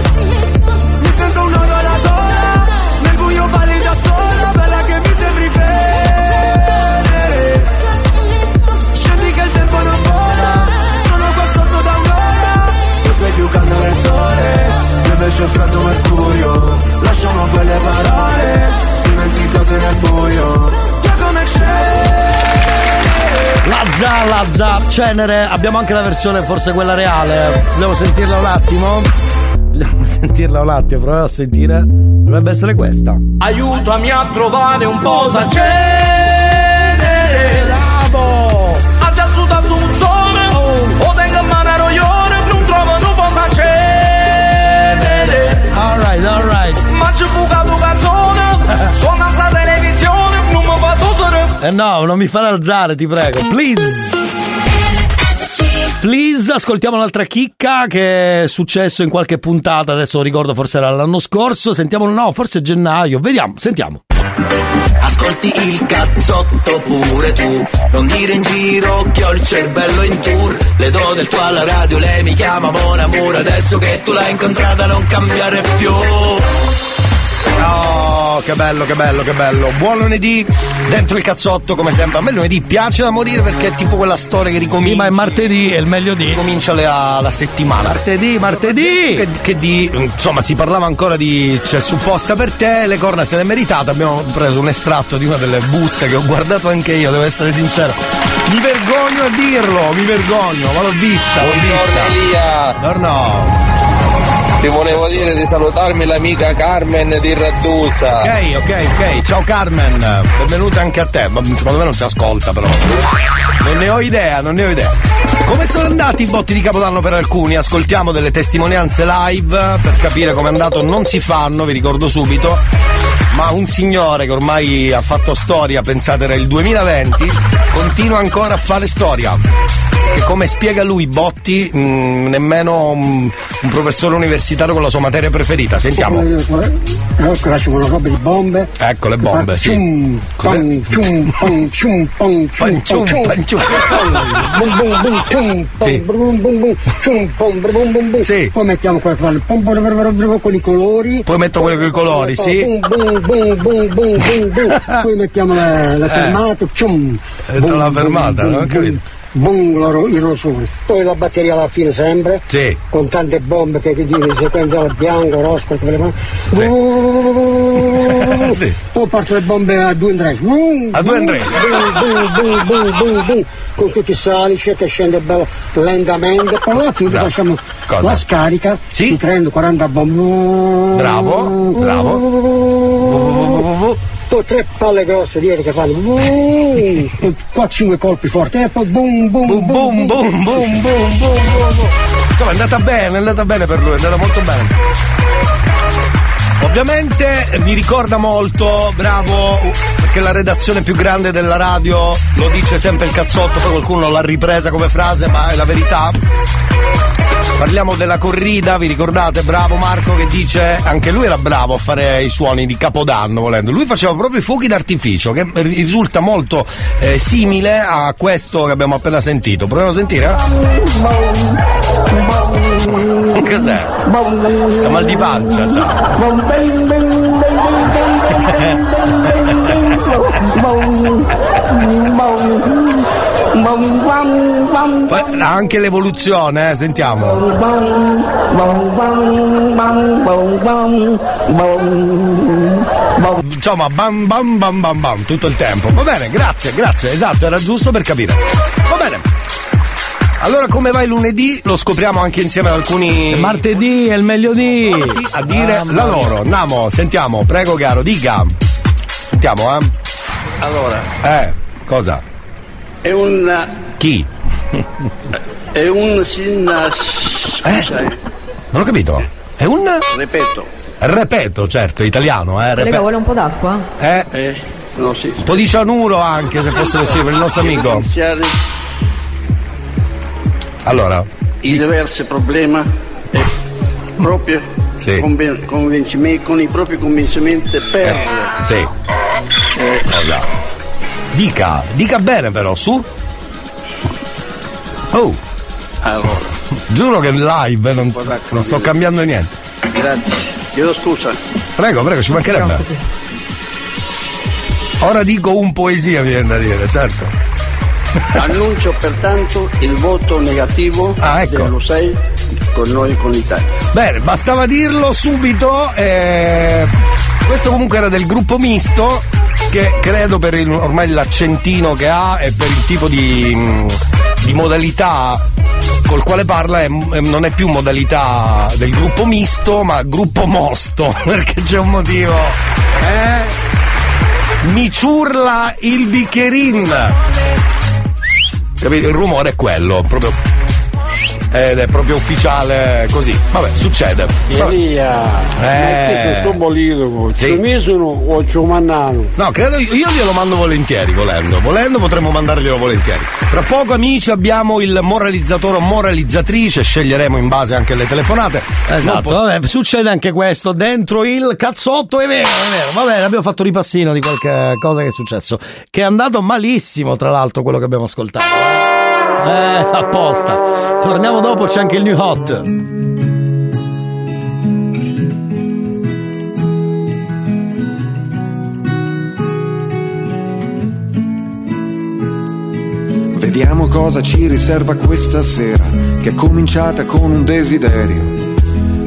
c'è freddo mercurio. Lasciamo quelle parole dimenticate nel buio. Che come c'è.
Lazza, Lazza, Cenere. Abbiamo anche la versione forse quella reale. Vogliamo sentirla un attimo? Vogliamo sentirla un attimo, proviamo a sentire. Dovrebbe essere questa.
Aiutami a trovare un
posa
c'è? Andando alla televisione Non mi fa sosere
Eh no, non mi fare alzare, ti prego. Please. Please, ascoltiamo un'altra chicca che è successo in qualche puntata, adesso non ricordo, forse era l'anno scorso, sentiamo, no, forse gennaio, vediamo, sentiamo.
Ascolti il cazzotto pure tu. Non dire in giro che ho il cervello in tour. Le do del tuo alla radio, lei mi chiama Mon Amour. Adesso che tu l'hai incontrata non cambiare più
Oh, che bello, che bello, che bello. Buon lunedì, dentro il cazzotto come sempre. A me il lunedì piace da morire perché è tipo quella storia che ricomincia. Sì, ma è martedì, è il meglio di. Comincia la, la settimana. Martedì, martedì! Che, che di. Insomma, si parlava ancora di. C'è supposta per te, le corna se le meritate. Abbiamo preso un estratto di una delle buste che ho guardato anche io, devo essere sincero. Mi vergogno a dirlo, mi vergogno, ma l'ho vista. l'ho vista.
Elia.
Buongiorno.
Ti volevo dire di salutarmi l'amica Carmen di Raddusa.
Ok, ok, ok. Ciao Carmen, benvenuta anche a te. Ma secondo me non si ascolta però. Non ne ho idea, non ne ho idea. Come sono andati i botti di Capodanno per alcuni? Ascoltiamo delle testimonianze live per capire come è andato. Non si fanno, vi ricordo subito. Ma un signore che ormai ha fatto storia, pensate era il 2020, continua ancora a fare storia. E come spiega lui, Botti, mh, nemmeno un, un professore universitario con la sua materia preferita. Sentiamo.
Allora facevano robe di bombe.
Ecco le bombe, sì.
Cium, pam, cium, pam, cium, pam, cium. Bum, bum, bum, cium,
Sì.
brum, bum, bum, cium, pam, brum, bum, bum.
Sì.
Poi mettiamo quella con i colori.
Poi metto quello con i colori, sì.
Bum, bum, bum, bum, bum. Poi mettiamo la, la
Eh.
fermata. Cium.
La fermata, non ho capito.
Loro- il rosone. Poi la batteria alla fine sempre.
Sì.
Con tante bombe che ti dicono sequenza bianco, rosso, quel che volevano.
Sì.
Poi partono le bombe a due in tre.
A due in tre.
Boom, boom, boom, boom, boom, boom. Con tutti i salici che scende bello lentamente. Poi alla fine
Bravo.
facciamo
Cosa?
la scarica
Sì.
di 30-40 bombe.
Bravo, bravo.
Poi tre palle grosse dietro che fanno. 4-5 colpi forti. E poi boom, boom, boom,
Boom, boom, boom, boom, boom, boom. Insomma, è andata bene, è andata bene per lui, è andata molto bene. Ovviamente mi ricorda molto, bravo, perché la redazione più grande della radio lo dice sempre il cazzotto, poi qualcuno l'ha ripresa come frase, ma è la verità. Parliamo della corrida, vi ricordate? Bravo Marco che dice, anche lui era bravo a fare i suoni di Capodanno volendo. Lui faceva proprio i fuochi d'artificio, che risulta molto eh, simile a questo che abbiamo appena sentito. Proviamo a sentire? Cos'è? C'ha mal di pancia, ciao. Anche l'evoluzione, eh, sentiamo. Insomma, bam bam bam bam bam tutto il tempo. Va bene, grazie, grazie, esatto, era giusto per capire. Va bene. Allora come va il lunedì? Lo scopriamo anche insieme ad alcuni. Martedì è il meglio di. A dire la loro. Andiamo, sentiamo, prego caro, dica. Sentiamo, eh.
Allora,
Eh, cosa?
è un.
Chi?
È un sin.
Eh? Non ho capito. È un.
Ripeto.
Repeto, certo, italiano, eh.
Collega, vuole un po' d'acqua?
eh.
Eh, no, sì.
Un po' di cianuro anche se fosse possibile, il nostro amico. Allora,
i diversi problemi e proprio
Sì.
conven- convincimenti, con i propri convincimenti per.
Eh, sì.
Eh,
Cosa? Dica, dica bene però, su. Oh,
allora,
giuro che live eh, non, non sto cambiando niente.
grazie. Chiedo scusa.
Prego, prego, ci mancherebbe. Ora dico un poesia, mi viene da dire, certo.
Annuncio pertanto il voto negativo
Ah, ecco.
dello 6 con noi con l'Italia.
Bene, bastava dirlo subito. eh, questo comunque era del gruppo misto. Perché credo per il- ormai l'accentino che ha e per il tipo di, mh, di modalità col quale parla è- non è più modalità del gruppo misto, ma gruppo mosto. Perché c'è un motivo. Eh? Mi ciurla il bicchierin. Capito? Il rumore è quello, proprio. Ed è proprio ufficiale così. Vabbè, succede.
Elia,
Eh.
sto bolito,
Sì.
ci misero o ci mannano?
No, credo io io glielo mando volentieri, volendo. Volendo potremmo mandarglielo volentieri. Tra poco, amici, abbiamo il moralizzatore o moralizzatrice, sceglieremo in base anche alle telefonate.
Esatto,
posso-
vabbè, succede anche questo dentro il cazzotto, è vero, è vero. Va bene, abbiamo fatto ripassino di qualche cosa che è successo. Che è andato malissimo, tra l'altro, quello che abbiamo ascoltato. Eh, apposta. Torniamo dopo, c'è anche il new hot.
Vediamo cosa ci riserva questa sera, che è cominciata con un desiderio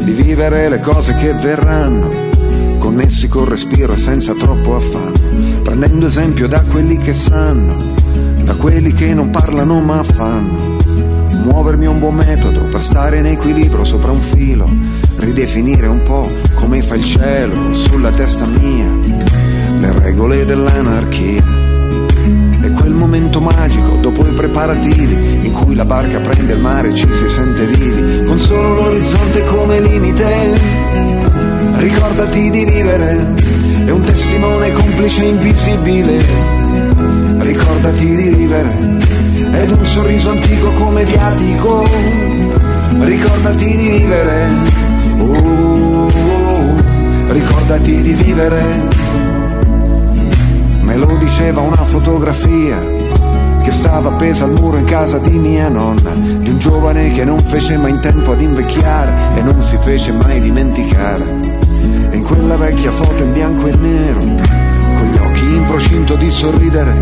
di vivere le cose che verranno, connessi col respiro e senza troppo affanno, prendendo esempio da quelli che sanno, da quelli che non parlano ma fanno. Muovermi è un buon metodo per stare in equilibrio sopra un filo, ridefinire un po' come fa il cielo sulla testa mia, le regole dell'anarchia. È quel momento magico dopo i preparativi in cui la barca prende il mare e ci si sente vivi, con solo l'orizzonte come limite. Ricordati di vivere, è un testimone complice invisibile. Ricordati di vivere, ed un sorriso antico come viatico. Ricordati di vivere, oh, ricordati di vivere. Me lo diceva una fotografia che stava appesa al muro in casa di mia nonna, di un giovane che non fece mai in tempo ad invecchiare e non si fece mai dimenticare. E in quella vecchia foto in bianco e nero, in procinto di sorridere,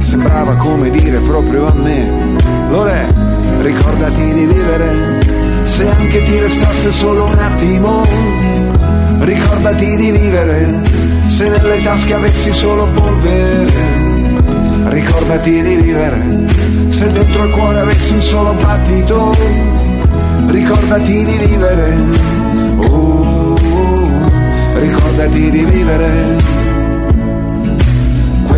sembrava come dire proprio a me, Lore, ricordati di vivere, se anche ti restasse solo un attimo, ricordati di vivere se nelle tasche avessi solo polvere, ricordati di vivere. Se dentro il cuore avessi un solo battito, ricordati di vivere. Oh, ricordati di vivere.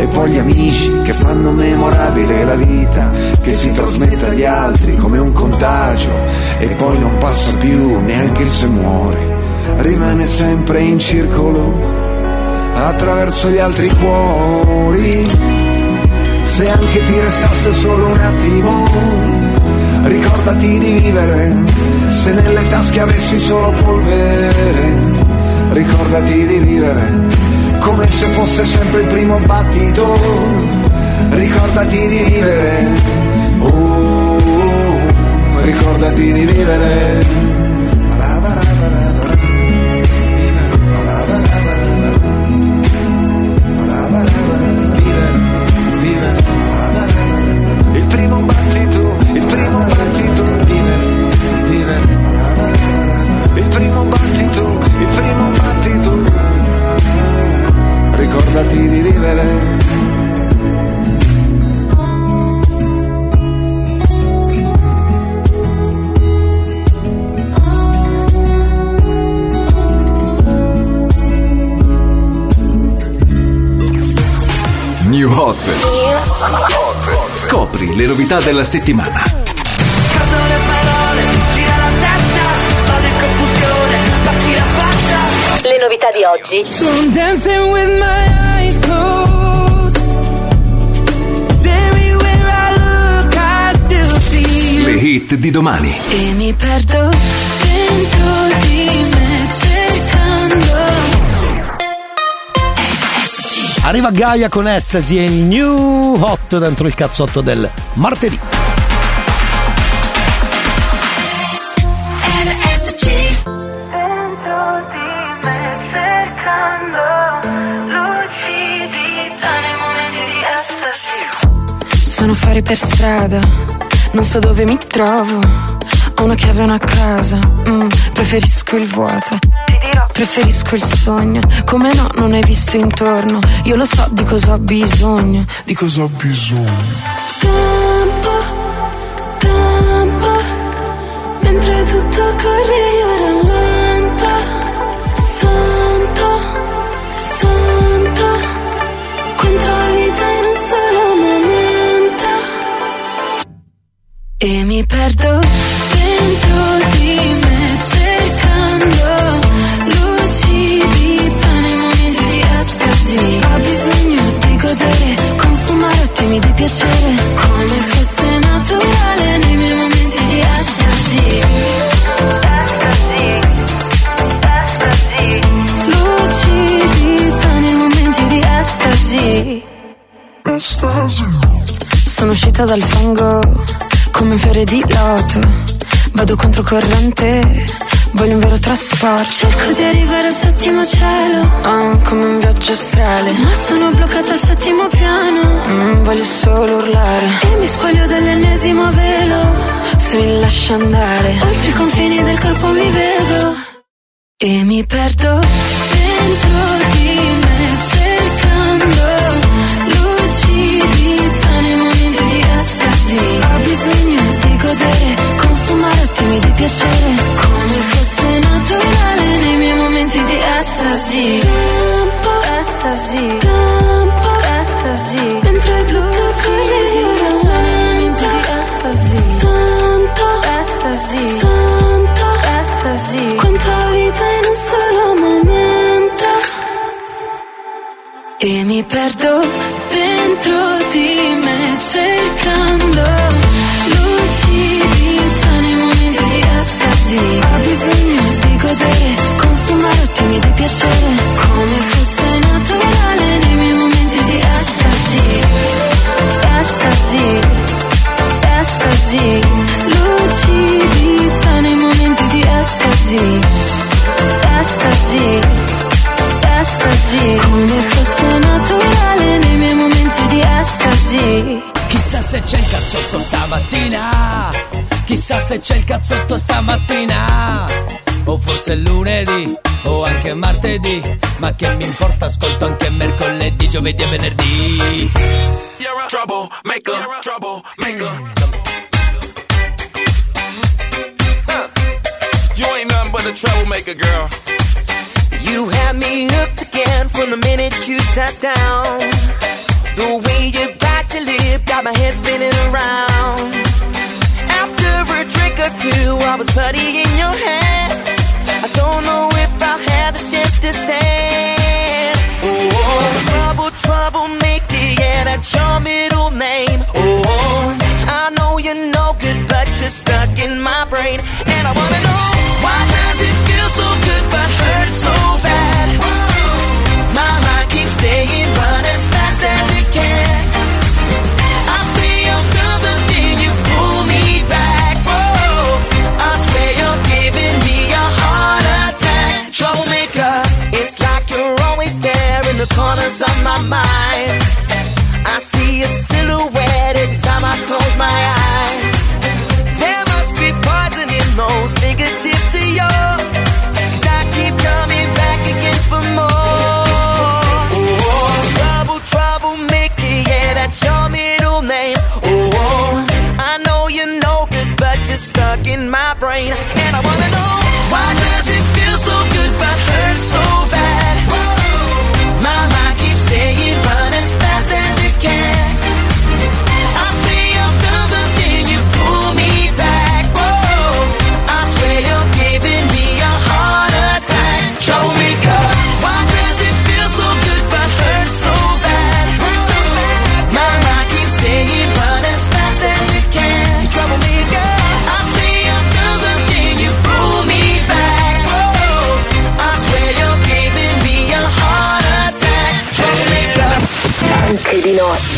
e poi gli amici che fanno memorabile la vita che si trasmette agli altri come un contagio. E poi non passa più neanche se muore, rimane sempre in circolo attraverso gli altri cuori. Se anche ti restasse solo un attimo, ricordati di vivere, se nelle tasche avessi solo polvere, ricordati di vivere, come se fosse sempre il primo battito, ricordati di vivere, oh, ricordati di vivere.
Scopri le novità della settimana.
Cadono le parole, gira la testa, vado in confusione, spacchi la faccia.
Le novità di oggi
So I'm dancing with my eyes closed. Everywhere I look, I still see you.
Le hit di domani.
E mi perdo dentro di me
Arriva Gaia con Ecstasy e il new hot dentro il cazzotto del martedì.
Sono fuori per strada, non so dove mi trovo. Ho una chiave e una casa, mm, preferisco il vuoto. Preferisco il sogno, come no, non hai visto intorno. Io lo so di cosa ho bisogno.
Di cosa ho bisogno?
Tempo, tempo, mentre tutto corre io rallento. Santo, santo, quanta vita in un solo momento. E mi perdo dentro di me attimi di piacere, come fosse naturale nei miei momenti di estasi. Estasi, estasi. Lucidità nei momenti di estasi. Sono uscita dal fango come un fiore di loto. Vado controcorrente, voglio un vero trasporto. Cerco di arrivare al settimo cielo, oh, come un viaggio astrale. Ma sono bloccata al settimo piano, mm, voglio solo urlare. E mi spoglio dell'ennesimo velo, se mi lascia andare. Oltre i confini del corpo mi vedo. E mi perdo dentro di me cercando lucidità nei momenti di estasi. Ho bisogno di godere, consumare attimi di piacere, perdo dentro di me cercando lucidità nei momenti di estasi. Ho bisogno di godere, consumare attimi di piacere, come fosse naturale nei miei momenti di estasi. Estasi, estasi, lucidità nei momenti di estasi. Estasi, estasi, come fosse naturale nei miei momenti di estasi.
Chissà se c'è il cazzotto stamattina. Chissà se c'è il cazzotto stamattina. O forse lunedì, o anche martedì. Ma che mi importa, ascolto anche mercoledì, giovedì e venerdì.
You're a troublemaker, troublemaker. Huh. You ain't nothing but a troublemaker, girl.
You had me hooked again from the minute you sat down. The way you bite your lip got my head spinning around. After a drink or two, I was putty in your hands. I don't know if I'll have the strength to stand. Oh, trouble, trouble, make it, yeah, that's your middle name. Oh, I know you're no good, but you're stuck in my brain. And I wanna know why does it feel so corners of my mind. I see a silhouette every time I close my eyes. There must be poison in those fingertips of yours. Stuck in my brain. And I wanna know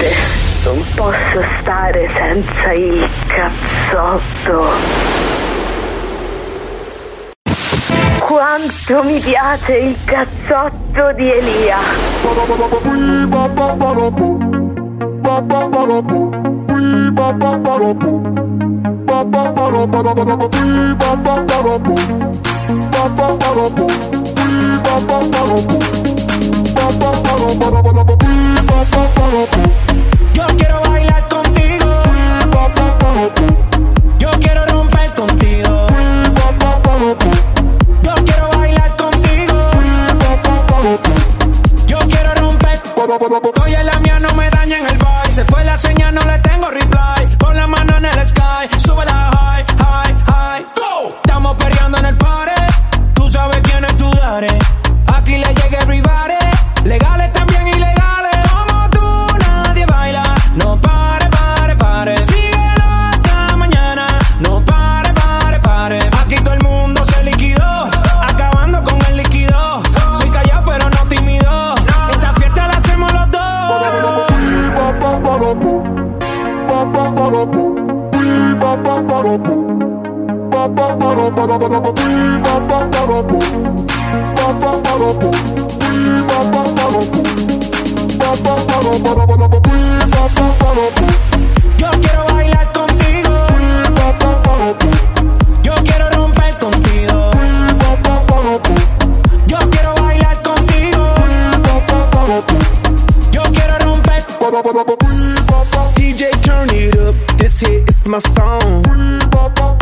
notte non posso stare senza il cazzotto. Quanto mi piace il cazzotto di Elia.
Yo Yo quiero bailar contigo. Yo quiero romper contigo. Yo quiero bailar contigo. Yo quiero romper. Estoy en la mía, no me daña en el baile. Se fue la señal, no le tengo reply. Pon la mano en el sky, sube la high, high, high. Go. Estamos perdiendo.
DJ, turn it up. This hit is my song.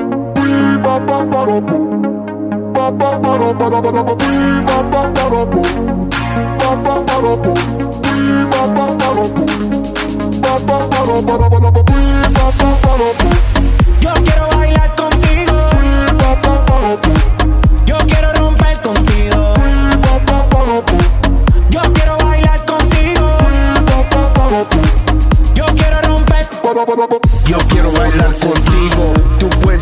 Yo quiero bailar contigo. Yo quiero romper contigo. Yo quiero bailar contigo. Yo quiero romper.
Yo quiero bailar contigo,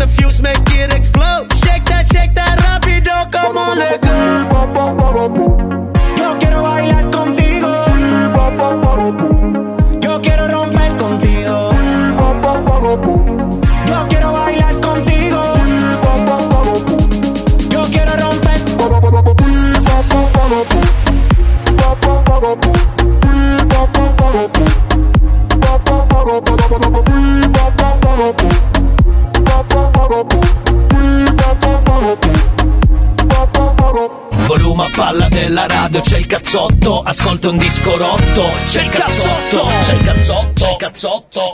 The fuse, make it explode. Shake that, shake that, on, let go.
Yo quiero bailar contigo. Yo quiero romper contigo. Yo quiero bailar contigo. Yo quiero romper.
Volume a palla della radio, c'è il cazzotto, ascolta un disco rotto, c'è il cazzotto, c'è il cazzotto, c'è il cazzotto.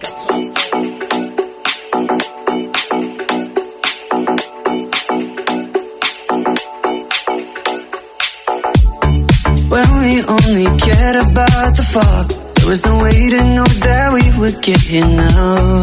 When we only cared about the fall, there was no way to know that we would get here now.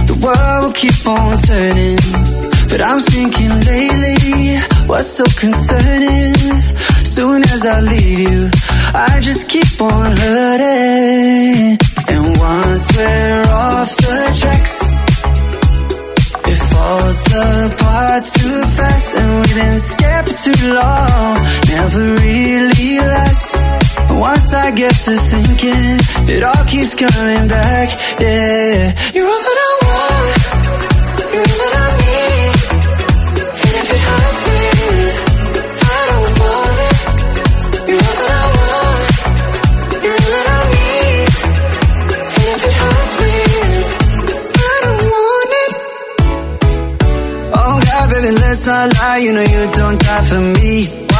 World will keep on turning. But I'm thinking lately, what's so concerning? Soon as I leave you, I just keep on hurting. And once we're off the tracks, it falls apart too fast and we've been scared for too long Never really lasts Once I get to thinking It all keeps coming back, yeah. You're all that I want You're all that I need. And if it hurts me I don't want it. You're all that I want You're all that I need. And if it hurts me I don't want it. Oh God, baby, let's not lie. You know you don't die for me.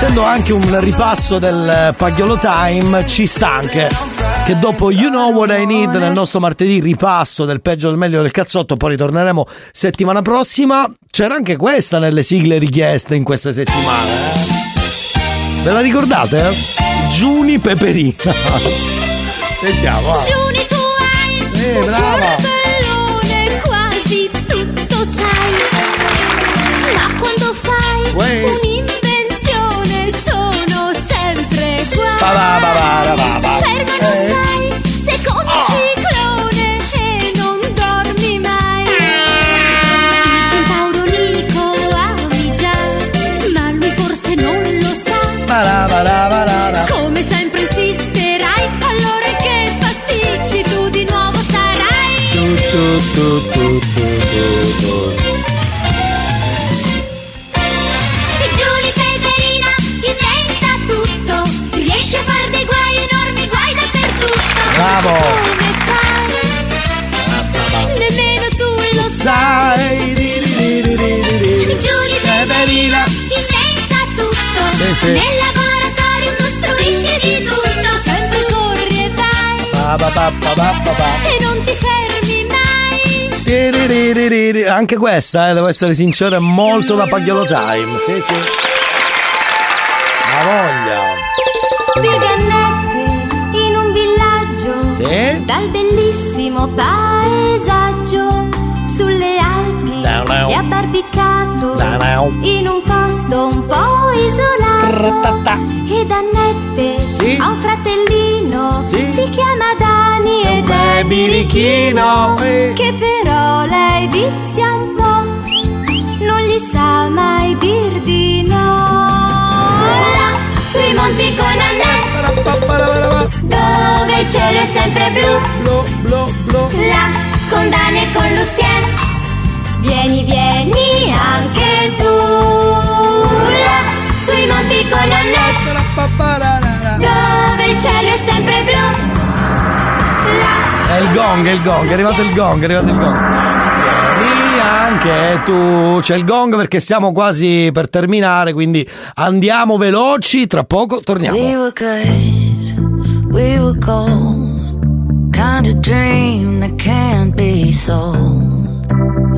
essendo anche un ripasso del Pagliolo Time, ci sta anche che dopo You Know What I Need nel nostro martedì ripasso del peggio del meglio del cazzotto, poi ritorneremo settimana prossima. C'era anche questa nelle sigle richieste in queste settimane. eh? Ve la ricordate? Giuni Peperina. Sentiamo.
Giuni tu hai
Eh, brava.
quasi tutto sai. Ma quando fai
Uè. Bravo.
Nemmeno tu lo
Sai.
Giuni Peperina inventa tutto,
Sì, sì.
nel laboratorio costruisci di tutto, sempre corri e vai
Ba ba ba ba ba ba ba.
e non ti fermi.
Anche questa, eh, devo essere sincero, è molto da Pagliolo Time. Sì, sì. La voglia.
Spiegannette in un villaggio
Sì.
dal bellissimo e abbarbicato in un posto un po' isolato ed Annette
Sì.
ha un fratellino.
Sì.
si chiama Dani ed è
birichino, eh.
che però lei vizia un po' non gli sa mai dir di no. Là, sui monti con Annette dove il cielo è sempre blu. Là con Dani e con Lucien vieni vieni anche tu là sui monti con Annette dove il cielo è sempre blu là
È il gong, è il gong, è arrivato il gong, è arrivato il gong. Vieni anche tu. C'è il gong perché siamo quasi per terminare, quindi andiamo veloci, tra poco torniamo.
We were good, we were gold. Kind of dream that can't be sold.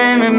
name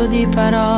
di
parole.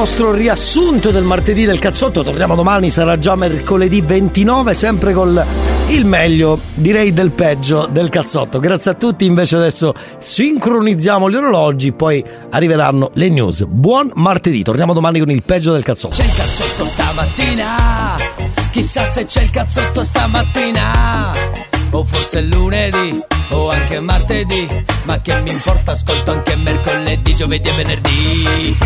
Nostro riassunto del martedì del cazzotto. Torniamo domani, sarà già mercoledì 29, sempre con il meglio, direi del peggio del cazzotto. Grazie a tutti, invece adesso sincronizziamo gli orologi, poi arriveranno le news. Buon martedì, torniamo domani con il peggio del cazzotto.
C'è il cazzotto stamattina. Chissà se c'è il cazzotto stamattina. O forse lunedì, o anche martedì. Ma che mi importa, ascolto anche mercoledì, giovedì e venerdì.